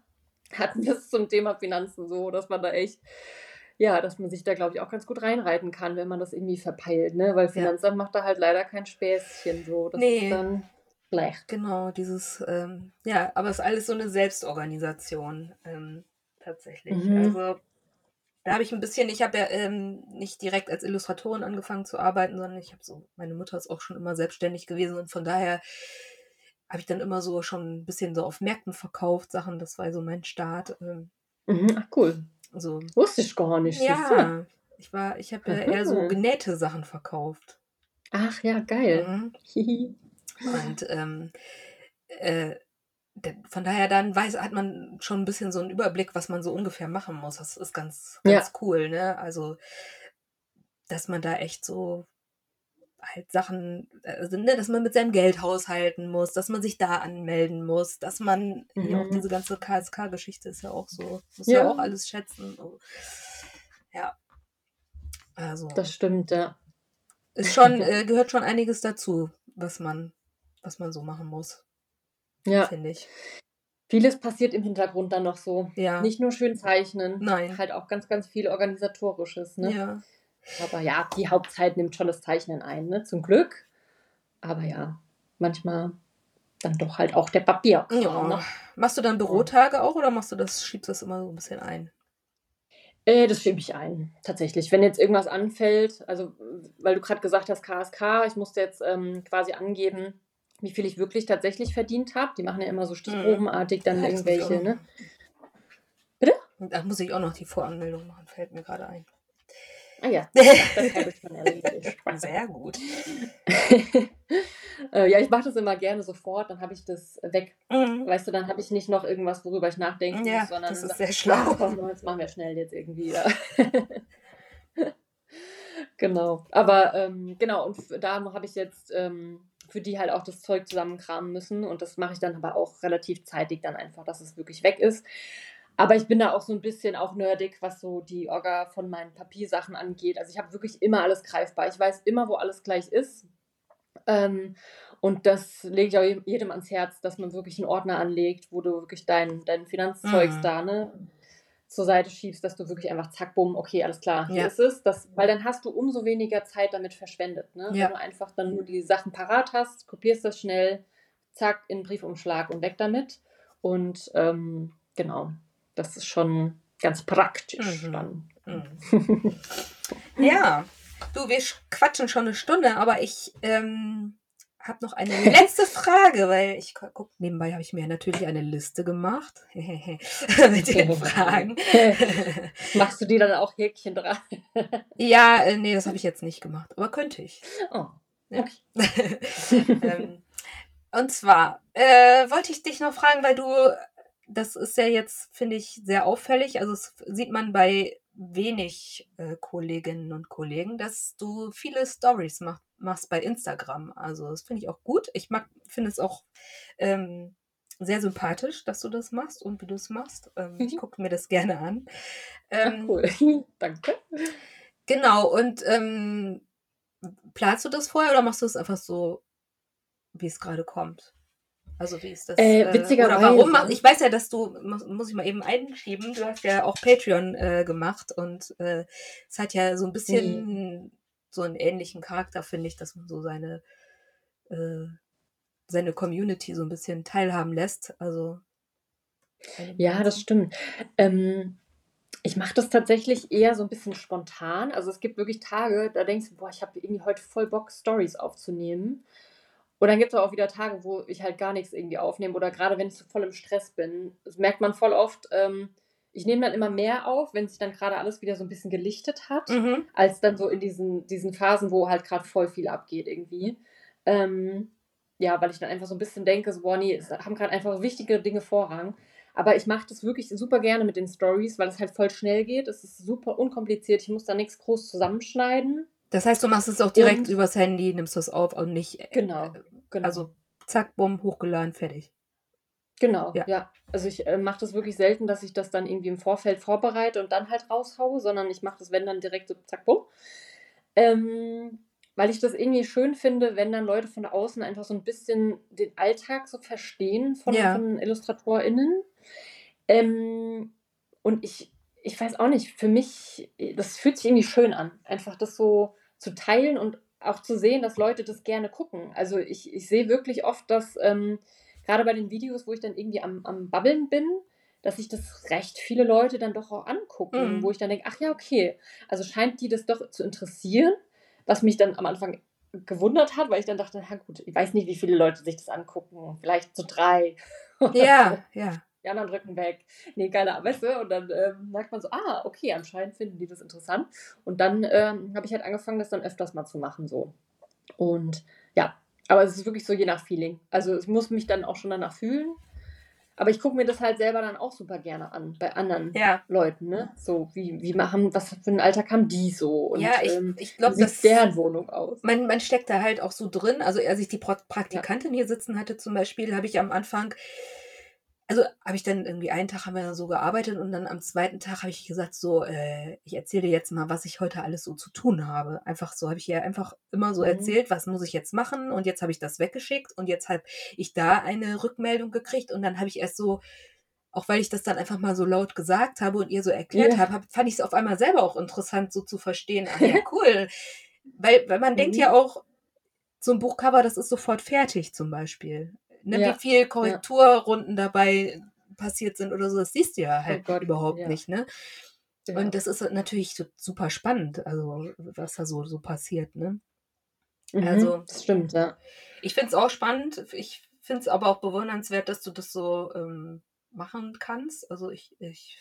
Hatten wir es zum Thema Finanzen so, dass man da echt, ja, dass man sich da, glaube ich, auch ganz gut reinreiten kann, wenn man das irgendwie verpeilt, ne? Weil Finanzamt macht da halt leider kein Späßchen so. Das Nee. ist dann schlecht. Genau, dieses, ähm, ja, aber es ist alles so eine Selbstorganisation, ähm, tatsächlich. Mhm. Also da habe ich ein bisschen, ich habe ja ähm, nicht direkt als Illustratorin angefangen zu arbeiten, sondern ich habe so, meine Mutter ist auch schon immer selbstständig gewesen und von daher habe ich dann immer so schon ein bisschen so auf Märkten verkauft, Sachen, das war so mein Start. Ähm, Mhm, ach cool. so, Wusste ich gar nicht. ja, ich war, ich habe ja eher so genähte Sachen verkauft. Ach ja, geil. Mhm. Und ähm, äh, von daher dann weiß, hat man schon ein bisschen so einen Überblick, was man so ungefähr machen muss. Das ist ganz, Ja. ganz cool, ne? Also, dass man da echt so halt Sachen, also, ne, dass man mit seinem Geld haushalten muss, dass man sich da anmelden muss, dass man hier auch Mhm. diese ganze KSK-Geschichte ist ja auch so, muss ja. Ja. auch alles schätzen. So. Ja. Also Das stimmt, ja. ist schon, äh, gehört schon einiges dazu, was man, was man so machen muss, Ja. finde ich. Vieles passiert im Hintergrund dann noch so. Ja. Nicht nur schön zeichnen, Nein. halt auch ganz, ganz viel Organisatorisches. Ne? Ja. Aber ja, die Hauptzeit nimmt schon das Zeichnen ein, ne? zum Glück. Aber ja, manchmal dann doch halt auch der Papierkram. ja. Ne? Machst du dann Bürotage auch oder machst du das, schiebst das immer so ein bisschen ein? Äh, das schiebe ich ein, tatsächlich. Wenn jetzt irgendwas anfällt, also weil du gerade gesagt hast, KSK, ich musste jetzt ähm, quasi angeben, wie viel ich wirklich tatsächlich verdient habe. Die machen ja immer so stichprobenartig dann Mhm. Ja, irgendwelche, ne? Und Da muss ich auch noch die Voranmeldung machen, fällt mir gerade ein. Ah ja, das habe ich schon erledigt. Sehr gut. äh, ja, ich mache das immer gerne sofort, dann habe ich das weg. Mhm. Weißt du, dann habe ich nicht noch irgendwas, worüber ich nachdenken Ja, muss, sondern das ist sehr schlau. "Ah, komm, jetzt machen wir schnell jetzt irgendwie. Ja. genau. Aber ähm, genau, und da habe ich jetzt ähm, für die halt auch das Zeug zusammenkramen müssen und das mache ich dann aber auch relativ zeitig dann einfach, dass es wirklich weg ist. Aber ich bin da auch so ein bisschen auch nerdig, was so die Orga von meinen Papiersachen angeht. Also ich habe wirklich immer alles greifbar. Ich weiß immer, wo alles gleich ist. Ähm, und das lege ich auch jedem ans Herz, dass man wirklich einen Ordner anlegt, wo du wirklich dein, dein Finanzzeugs Mhm. da ne, zur Seite schiebst, dass du wirklich einfach zack, bumm, okay, alles klar, hier Ja. ist es. Das, weil dann hast du umso weniger Zeit damit verschwendet. Ne? Ja. Wenn du einfach dann nur die Sachen parat hast, kopierst das schnell, zack, in den Briefumschlag und weg damit. Und ähm, genau, das ist schon ganz praktisch Mhm. dann. Mhm. Ja, du, wir sch- quatschen schon eine Stunde, aber ich ähm, habe noch eine letzte Frage, weil ich gu- guck, nebenbei habe ich mir natürlich eine Liste gemacht mit den Fragen. Machst du die dann auch Häkchen dran? ja, äh, nee, das habe ich jetzt nicht gemacht, aber könnte ich. Oh, okay. ähm, und zwar äh, wollte ich dich noch fragen, weil du, das ist ja jetzt, finde ich, sehr auffällig. Also es sieht man bei wenig äh, Kolleginnen und Kollegen, dass du viele Stories mach, machst bei Instagram. Also das finde ich auch gut. Ich mag, finde es auch ähm, sehr sympathisch, dass du das machst und wie du es machst. Ähm, Ich Mhm. gucke mir das gerne an. Ach, Ähm, cool. Danke. Genau, und ähm, planst du das vorher oder machst du es einfach so, wie es gerade kommt? Also wie ist das? Äh, oder witzigerweise- warum mach, Ich weiß ja, dass du, muss, ich mal eben einschieben, du hast ja auch Patreon äh, gemacht und äh, es hat ja so ein bisschen so einen ähnlichen Charakter, finde ich, dass man so seine, äh, seine Community so ein bisschen teilhaben lässt. Also Ja, das stimmt. Ähm, ich mache das tatsächlich eher so ein bisschen spontan. Also es gibt wirklich Tage, da denkst du, boah, ich habe irgendwie heute voll Bock, Stories aufzunehmen. Und dann gibt es auch wieder Tage, wo ich halt gar nichts irgendwie aufnehme oder gerade wenn ich so voll im Stress bin. Das merkt man voll oft. Ähm, ich nehme dann immer mehr auf, wenn sich dann gerade alles wieder so ein bisschen gelichtet hat, mhm. als dann so in diesen, diesen Phasen, wo halt gerade voll viel abgeht irgendwie. Ähm, ja, weil ich dann einfach so ein bisschen denke, so, boah, nee, es haben gerade einfach wichtige Dinge Vorrang. Aber ich mache das wirklich super gerne mit den Stories, weil es halt voll schnell geht. Es ist super unkompliziert. Ich muss da nichts groß zusammenschneiden. Das heißt, du machst es auch direkt und, übers Handy, nimmst das auf und nicht. Äh, genau, genau. Also zack, bumm, hochgeladen, fertig. Genau, ja. ja. Also ich äh, mache das wirklich selten, dass ich das dann irgendwie im Vorfeld vorbereite und dann halt raushaue, sondern ich mache das, wenn dann direkt so zack, bumm. Ähm, weil ich das irgendwie schön finde, wenn dann Leute von außen einfach so ein bisschen den Alltag so verstehen von, ja. von IllustratorInnen. Ähm, und ich, ich weiß auch nicht, für mich, das fühlt sich irgendwie schön an, einfach das so zu teilen und auch zu sehen, dass Leute das gerne gucken. Also ich, ich sehe wirklich oft, dass ähm, gerade bei den Videos, wo ich dann irgendwie am, am Babbeln bin, dass sich das recht viele Leute dann doch auch angucken, mhm. wo ich dann denke, ach ja, okay, also scheint die das doch zu interessieren, was mich dann am Anfang gewundert hat, weil ich dann dachte, na gut, ich weiß nicht, wie viele Leute sich das angucken, vielleicht so drei. Ja, ja die anderen drücken weg. Nee, keine Ahnung, weißt du? Und dann ähm, merkt man so, ah, okay, anscheinend finden die das interessant. Und dann ähm, habe ich halt angefangen, das dann öfters mal zu machen, so. Und ja, aber es ist wirklich so je nach Feeling. Also es muss mich dann auch schon danach fühlen. Aber ich gucke mir das halt selber dann auch super gerne an, bei anderen ja. Leuten, ne? So, wie, wie machen, was für einen Alltag haben die so? Und, ja, ich, ähm, ich glaube, das deren Wohnung aus. Man, man steckt da halt auch so drin. Also als ich die Praktikantin ja. hier sitzen hatte zum Beispiel, habe ich am Anfang also habe ich dann irgendwie einen Tag haben wir so gearbeitet und dann am zweiten Tag habe ich gesagt, so, äh, ich erzähle dir jetzt mal, was ich heute alles so zu tun habe. Einfach so, habe ich ihr einfach immer so mhm. erzählt, was muss ich jetzt machen und jetzt habe ich das weggeschickt und jetzt habe ich da eine Rückmeldung gekriegt und dann habe ich erst so, auch weil ich das dann einfach mal so laut gesagt habe und ihr so erklärt ja. habe, hab, fand ich es auf einmal selber auch interessant, so zu verstehen. Ah ja, cool. weil, weil man mhm. denkt ja auch, so ein Buchcover, das ist sofort fertig zum Beispiel ne, ja. wie viel Korrekturrunden dabei passiert sind oder so, das siehst du ja oh halt oh überhaupt ja. nicht, ne? Und das ist natürlich super spannend, also was da so, so passiert, ne? Mhm, also, das stimmt, ja. Ich finde es auch spannend. Ich finde es aber auch bewundernswert, dass du das so ähm, machen kannst. Also ich, ich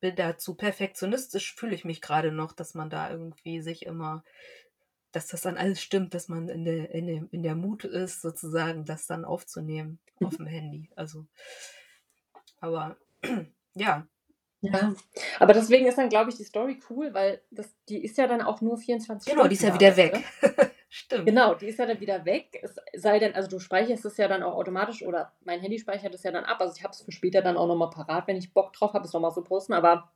bin dazu perfektionistisch, fühle ich mich gerade noch, dass man da irgendwie sich immer dass das dann alles stimmt, dass man in der, in der, in der Mut ist, sozusagen das dann aufzunehmen mhm. auf dem Handy. Also, aber ja. Ja, aber deswegen ist dann, glaube ich, die Story cool, weil das, die ist ja dann auch nur 24 Stunden. Genau, die ist ja wieder weg. Stimmt. Genau, die ist ja dann wieder weg. Es sei denn, also du speicherst es ja dann auch automatisch oder mein Handy speichert es ja dann ab. Also ich habe es für später dann auch nochmal parat, wenn ich Bock drauf habe, es nochmal zu posten. Aber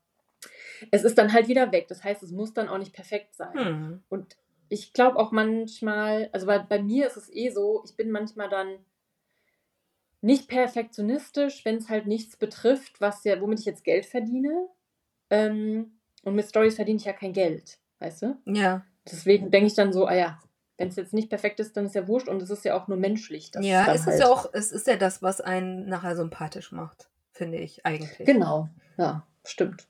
es ist dann halt wieder weg. Das heißt, es muss dann auch nicht perfekt sein. Hm. Und ich glaube auch manchmal, also bei, bei mir ist es eh so, ich bin manchmal dann nicht perfektionistisch, wenn es halt nichts betrifft, was ja, womit ich jetzt Geld verdiene. Ähm, und mit Stories verdiene ich ja kein Geld, weißt du? Ja. Deswegen denke ich dann so, ah ja, wenn es jetzt nicht perfekt ist, dann ist ja wurscht und es ist ja auch nur menschlich. ja, es halt ist ja auch, es ist ja das, was einen nachher sympathisch macht, finde ich eigentlich. Genau, ja, stimmt.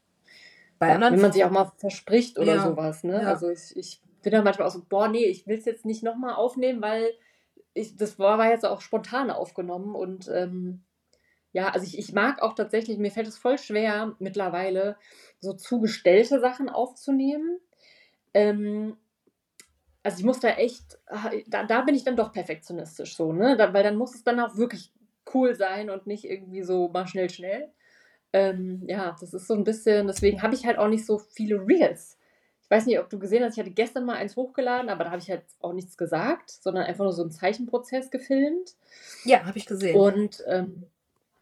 Bei ja, wenn man sich auch mal verspricht oder ja, sowas, ne? Ja. Also ich, ich bin dann manchmal auch so, boah, nee, ich will es jetzt nicht nochmal aufnehmen, weil ich, das war, jetzt auch spontan aufgenommen und ähm, ja, also ich, ich mag auch tatsächlich, mir fällt es voll schwer mittlerweile, so zugestellte Sachen aufzunehmen. Ähm, also ich muss da echt, ah, da, da bin ich dann doch perfektionistisch so, ne? Da, weil dann muss es dann auch wirklich cool sein und nicht irgendwie so mal schnell, schnell. Ähm, ja, das ist so ein bisschen, deswegen habe ich halt auch nicht so viele Reels. Ich weiß nicht, ob du gesehen hast, ich hatte gestern mal eins hochgeladen, aber da habe ich halt auch nichts gesagt, sondern einfach nur so einen Zeichenprozess gefilmt. Ja, habe ich gesehen. Und ähm,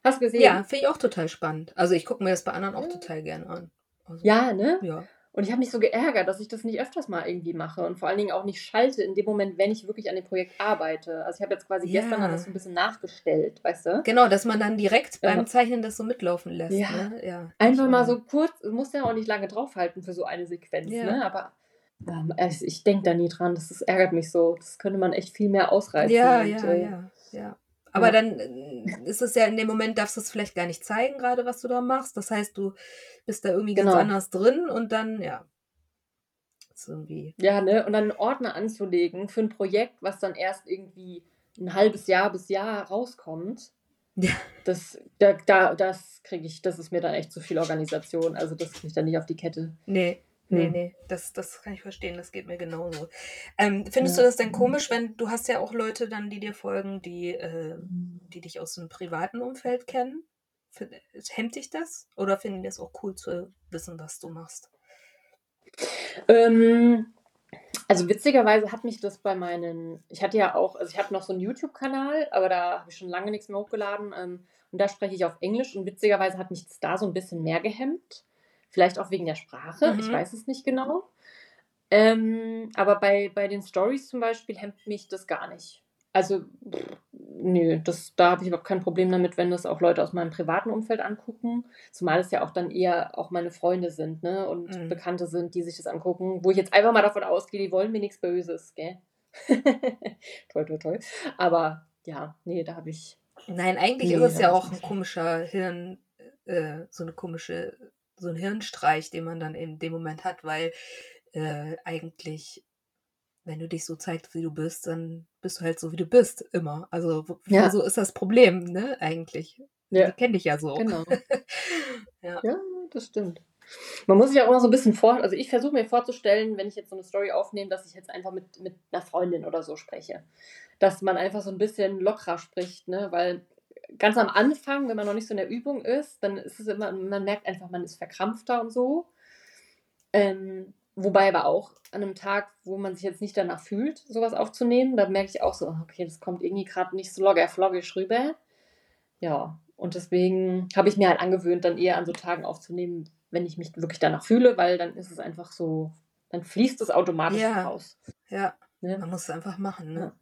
hast du gesehen? Ja, finde ich auch total spannend. Also ich gucke mir das bei anderen auch total gerne an. Also, ja, ne? Ja. Und ich habe mich so geärgert, dass ich das nicht öfters mal irgendwie mache und vor allen Dingen auch nicht schalte in dem Moment, wenn ich wirklich an dem Projekt arbeite. Also ich habe jetzt quasi ja. gestern das so ein bisschen nachgestellt, weißt du? Genau, dass man dann direkt beim Zeichnen das so mitlaufen lässt. Ja. Ne? ja Einfach mal so kurz, muss ja auch nicht lange draufhalten für so eine Sequenz, ne? Aber ähm, ich denke da nie dran. Das, das, ärgert mich so. Das könnte man echt viel mehr ausreißen. Ja, und, ja, äh, ja, ja. Aber ja. dann äh, ist es ja in dem Moment, darfst du es vielleicht gar nicht zeigen, gerade was du da machst. Das heißt, du bist da irgendwie genau. ganz anders drin und dann, ja. Ist irgendwie. Ja, ne? Und dann einen Ordner anzulegen für ein Projekt, was dann erst irgendwie ein halbes Jahr bis Jahr rauskommt. Ja. Das, da, da, das kriege ich, das ist mir dann echt zu viel Organisation. Also das kriege ich dann nicht auf die Kette. Nee. Nee, hm. nee, das, das kann ich verstehen, das geht mir genauso. Ähm, findest ja. du das denn komisch, wenn du hast ja auch Leute dann, die dir folgen, die, äh, die dich aus dem privaten Umfeld kennen? Hemmt dich das? Oder finden die es auch cool zu wissen, was du machst? Ähm, also witzigerweise hat mich das bei meinen, ich hatte ja auch, also ich habe noch so einen YouTube-Kanal, aber da habe ich schon lange nichts mehr hochgeladen ähm, und da spreche ich auf Englisch und witzigerweise hat mich das da so ein bisschen mehr gehemmt. Vielleicht auch wegen der Sprache, mhm. ich weiß es nicht genau. Ähm, aber bei, bei den Stories zum Beispiel hemmt mich das gar nicht. Also, nö, das, da habe ich überhaupt kein Problem damit, wenn das auch Leute aus meinem privaten Umfeld angucken. Zumal es ja auch dann eher auch meine Freunde sind, ne? Und mhm. Bekannte sind, die sich das angucken, wo ich jetzt einfach mal davon ausgehe, die wollen mir nichts Böses, gell? toll, toll, toll. Aber ja, nee, da habe ich. Nein, eigentlich nee, ist es ja auch ein komischer Hirn, äh, so eine komische, so ein Hirnstreich, den man dann in dem Moment hat, weil äh, eigentlich wenn du dich so zeigst, wie du bist, dann bist du halt so, wie du bist, immer. Also ja. so ist das Problem, ne, eigentlich. Ja. Ich kenne dich ja so. Genau. ja. ja, das stimmt. Man muss sich ja auch immer so ein bisschen vor, also ich versuche mir vorzustellen, wenn ich jetzt so eine Story aufnehme, dass ich jetzt einfach mit, mit einer Freundin oder so spreche. Dass man einfach so ein bisschen lockerer spricht, ne, weil ganz am Anfang, wenn man noch nicht so in der Übung ist, dann ist es immer, man merkt einfach, man ist verkrampfter und so. Ähm, Wobei aber auch an einem Tag, wo man sich jetzt nicht danach fühlt, sowas aufzunehmen, da merke ich auch so, okay, das kommt irgendwie gerade nicht so logger-floggisch rüber. Ja, und deswegen habe ich mir halt angewöhnt, dann eher an so Tagen aufzunehmen, wenn ich mich wirklich danach fühle, weil dann ist es einfach so, dann fließt es automatisch ja. raus. Ja. Ja. Man muss es einfach machen. Ne? Ja.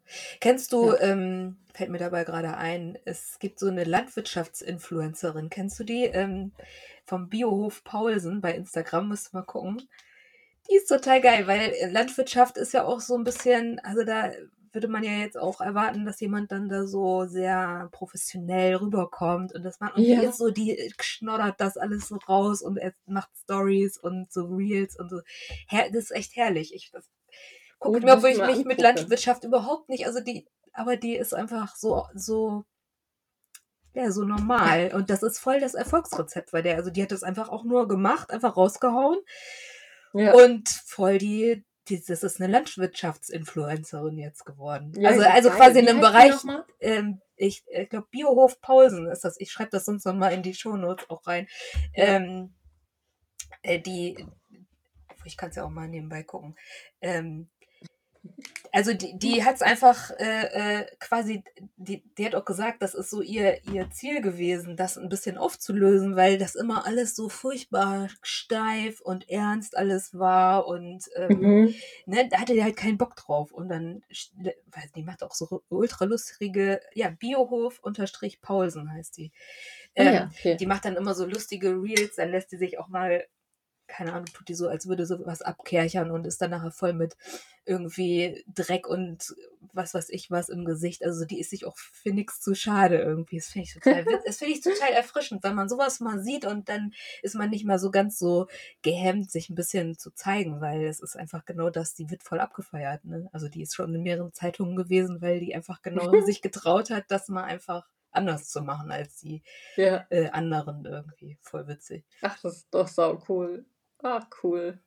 Kennst du, ja. ähm, fällt mir dabei gerade ein, es gibt so eine Landwirtschaftsinfluencerin, kennst du die? Ähm, vom Biohof Paulsen bei Instagram, musst du mal gucken. Die ist total geil, weil Landwirtschaft ist ja auch so ein bisschen, also da würde man ja jetzt auch erwarten, dass jemand dann da so sehr professionell rüberkommt und das macht und ja. jetzt so, die schnoddert das alles so raus und er macht Stories und so Reels und so. Das ist echt herrlich. Ich gucke mir, obwohl ich mich angucken. mit Landwirtschaft überhaupt nicht, also die, aber die ist einfach so, so, ja, so normal. Und das ist voll das Erfolgsrezept bei der. Also die hat das einfach auch nur gemacht, einfach rausgehauen. Ja. Und voll die, die, das ist eine Landwirtschaftsinfluencerin jetzt geworden. Ja, also, also quasi in einem Bereich, ähm, ich, ich glaube, Biohof Paulsen ist das. Ich schreibe das sonst nochmal in die Shownotes auch rein. Ähm, äh, die, ich kann es ja auch mal nebenbei gucken. Ähm, also die, die hat es einfach äh, äh, quasi, die, die hat auch gesagt, das ist so ihr, ihr Ziel gewesen, das ein bisschen aufzulösen, weil das immer alles so furchtbar steif und ernst alles war und ähm, mhm. ne, da hatte die halt keinen Bock drauf. Und dann, weiß die macht auch so ultra lustige, ja, Biohof unterstrich Paulsen heißt die. Ähm, oh ja, okay. Die macht dann immer so lustige Reels, dann lässt sie sich auch mal keine Ahnung, tut die so, als würde so was abkerchern und ist dann nachher voll mit irgendwie Dreck und was weiß ich was im Gesicht. Also die ist sich auch für nichts zu schade irgendwie. Das finde ich total, das finde ich total erfrischend, wenn man sowas mal sieht und dann ist man nicht mal so ganz so gehemmt, sich ein bisschen zu zeigen, weil es ist einfach genau das, die wird voll abgefeiert. Ne? Also die ist schon in mehreren Zeitungen gewesen, weil die einfach genau sich getraut hat, das mal einfach anders zu machen als die ja. äh, anderen irgendwie. Voll witzig. Ach, das ist doch sau cool. Ach, cool.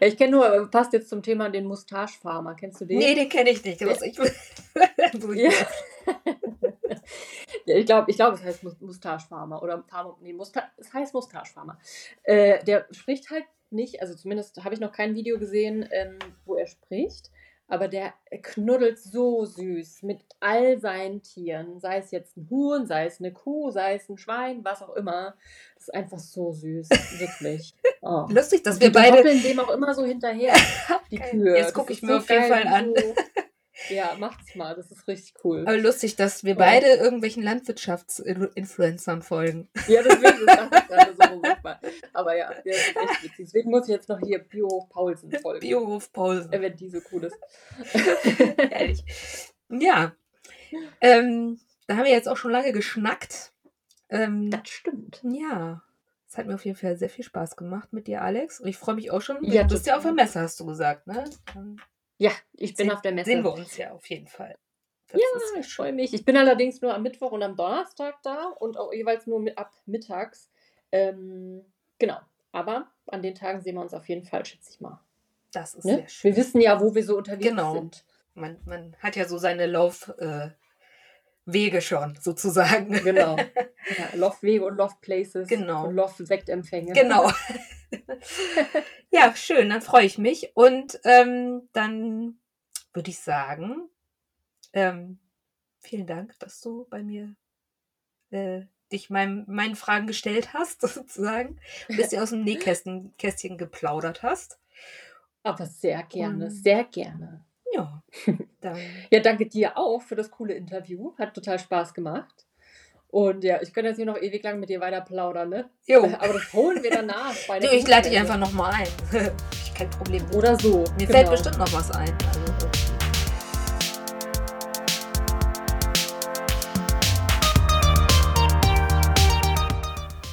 Ja, ich kenne nur, äh, passt jetzt zum Thema den Mustache-Farmer. Kennst du den? Nee, den kenne ich nicht. Was ich, ja. ja, ich glaube, ich glaub, es heißt Mustache-Farmer. Oder nee, Musta es heißt Mustache-Farmer. Äh, der spricht halt nicht, also zumindest habe ich noch kein Video gesehen, ähm, wo er spricht aber der knuddelt so süß mit all seinen Tieren, sei es jetzt ein Huhn, sei es eine Kuh, sei es ein Schwein, was auch immer. Das ist einfach so süß, wirklich. Oh. Lustig, dass wir beide. Die dem auch immer so hinterher, die Kühe. Jetzt gucke ich mir so auf jeden Fall an. Ja, macht's mal, das ist richtig cool. Aber lustig, dass wir beide irgendwelchen Landwirtschaftsinfluencern folgen. Ja, deswegen dachte ich gerade so mal. Aber ja, der ist echt witzig. Deswegen muss ich jetzt noch hier Biohof Paulsen folgen. Biohof Paulsen. Wenn die so cool ist. Ehrlich. Ja. Ähm, da haben wir jetzt auch schon lange geschnackt. Ähm, das stimmt. Ja. Es hat mir auf jeden Fall sehr viel Spaß gemacht mit dir, Alex. Und ich freue mich auch schon. Ja, du bist ja auf der Messe, hast du gesagt, ne? Ja, ich bin auf der Messe. Sehen wir uns ja auf jeden Fall. Das ja, ich freue mich. Ich bin allerdings nur am Mittwoch und am Donnerstag da und auch jeweils nur mit, ab mittags. Ähm, genau. Aber an den Tagen sehen wir uns auf jeden Fall, schätze ich mal. Das ist ne? sehr schön. Wir wissen ja, wo wir so unterwegs genau. sind. Man, man hat ja so seine Laufwege äh, schon, sozusagen. Genau. Ja, Laufwege und Laufplaces. Genau. Und Laufsektempfänge. Genau. ja, schön, dann freue ich mich. Und ähm, dann würde ich sagen, ähm, vielen Dank, dass du bei mir äh, dich mein, meinen Fragen gestellt hast, sozusagen. Bis du aus dem Nähkästchen Kästchen geplaudert hast. Aber sehr gerne, Und, sehr gerne. Ja, dann. ja, danke dir auch für das coole Interview. Hat total Spaß gemacht. Und ja, ich könnte jetzt hier noch ewig lang mit dir weiter plaudern, ne? Jo. Aber das holen wir danach. du, ich leite dich einfach nochmal ein. ich kein Problem. Oder so. Mir genau. fällt bestimmt noch was ein. Also,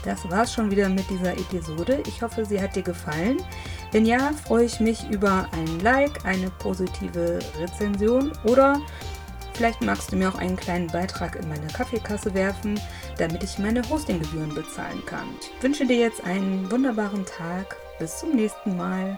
Das war's schon wieder mit dieser Episode. Ich hoffe, sie hat dir gefallen. Wenn ja, freue ich mich über ein Like, eine positive Rezension oder vielleicht magst du mir auch einen kleinen Beitrag in meine Kaffeekasse werfen, damit ich meine Hostinggebühren bezahlen kann. Ich wünsche dir jetzt einen wunderbaren Tag. Bis zum nächsten Mal.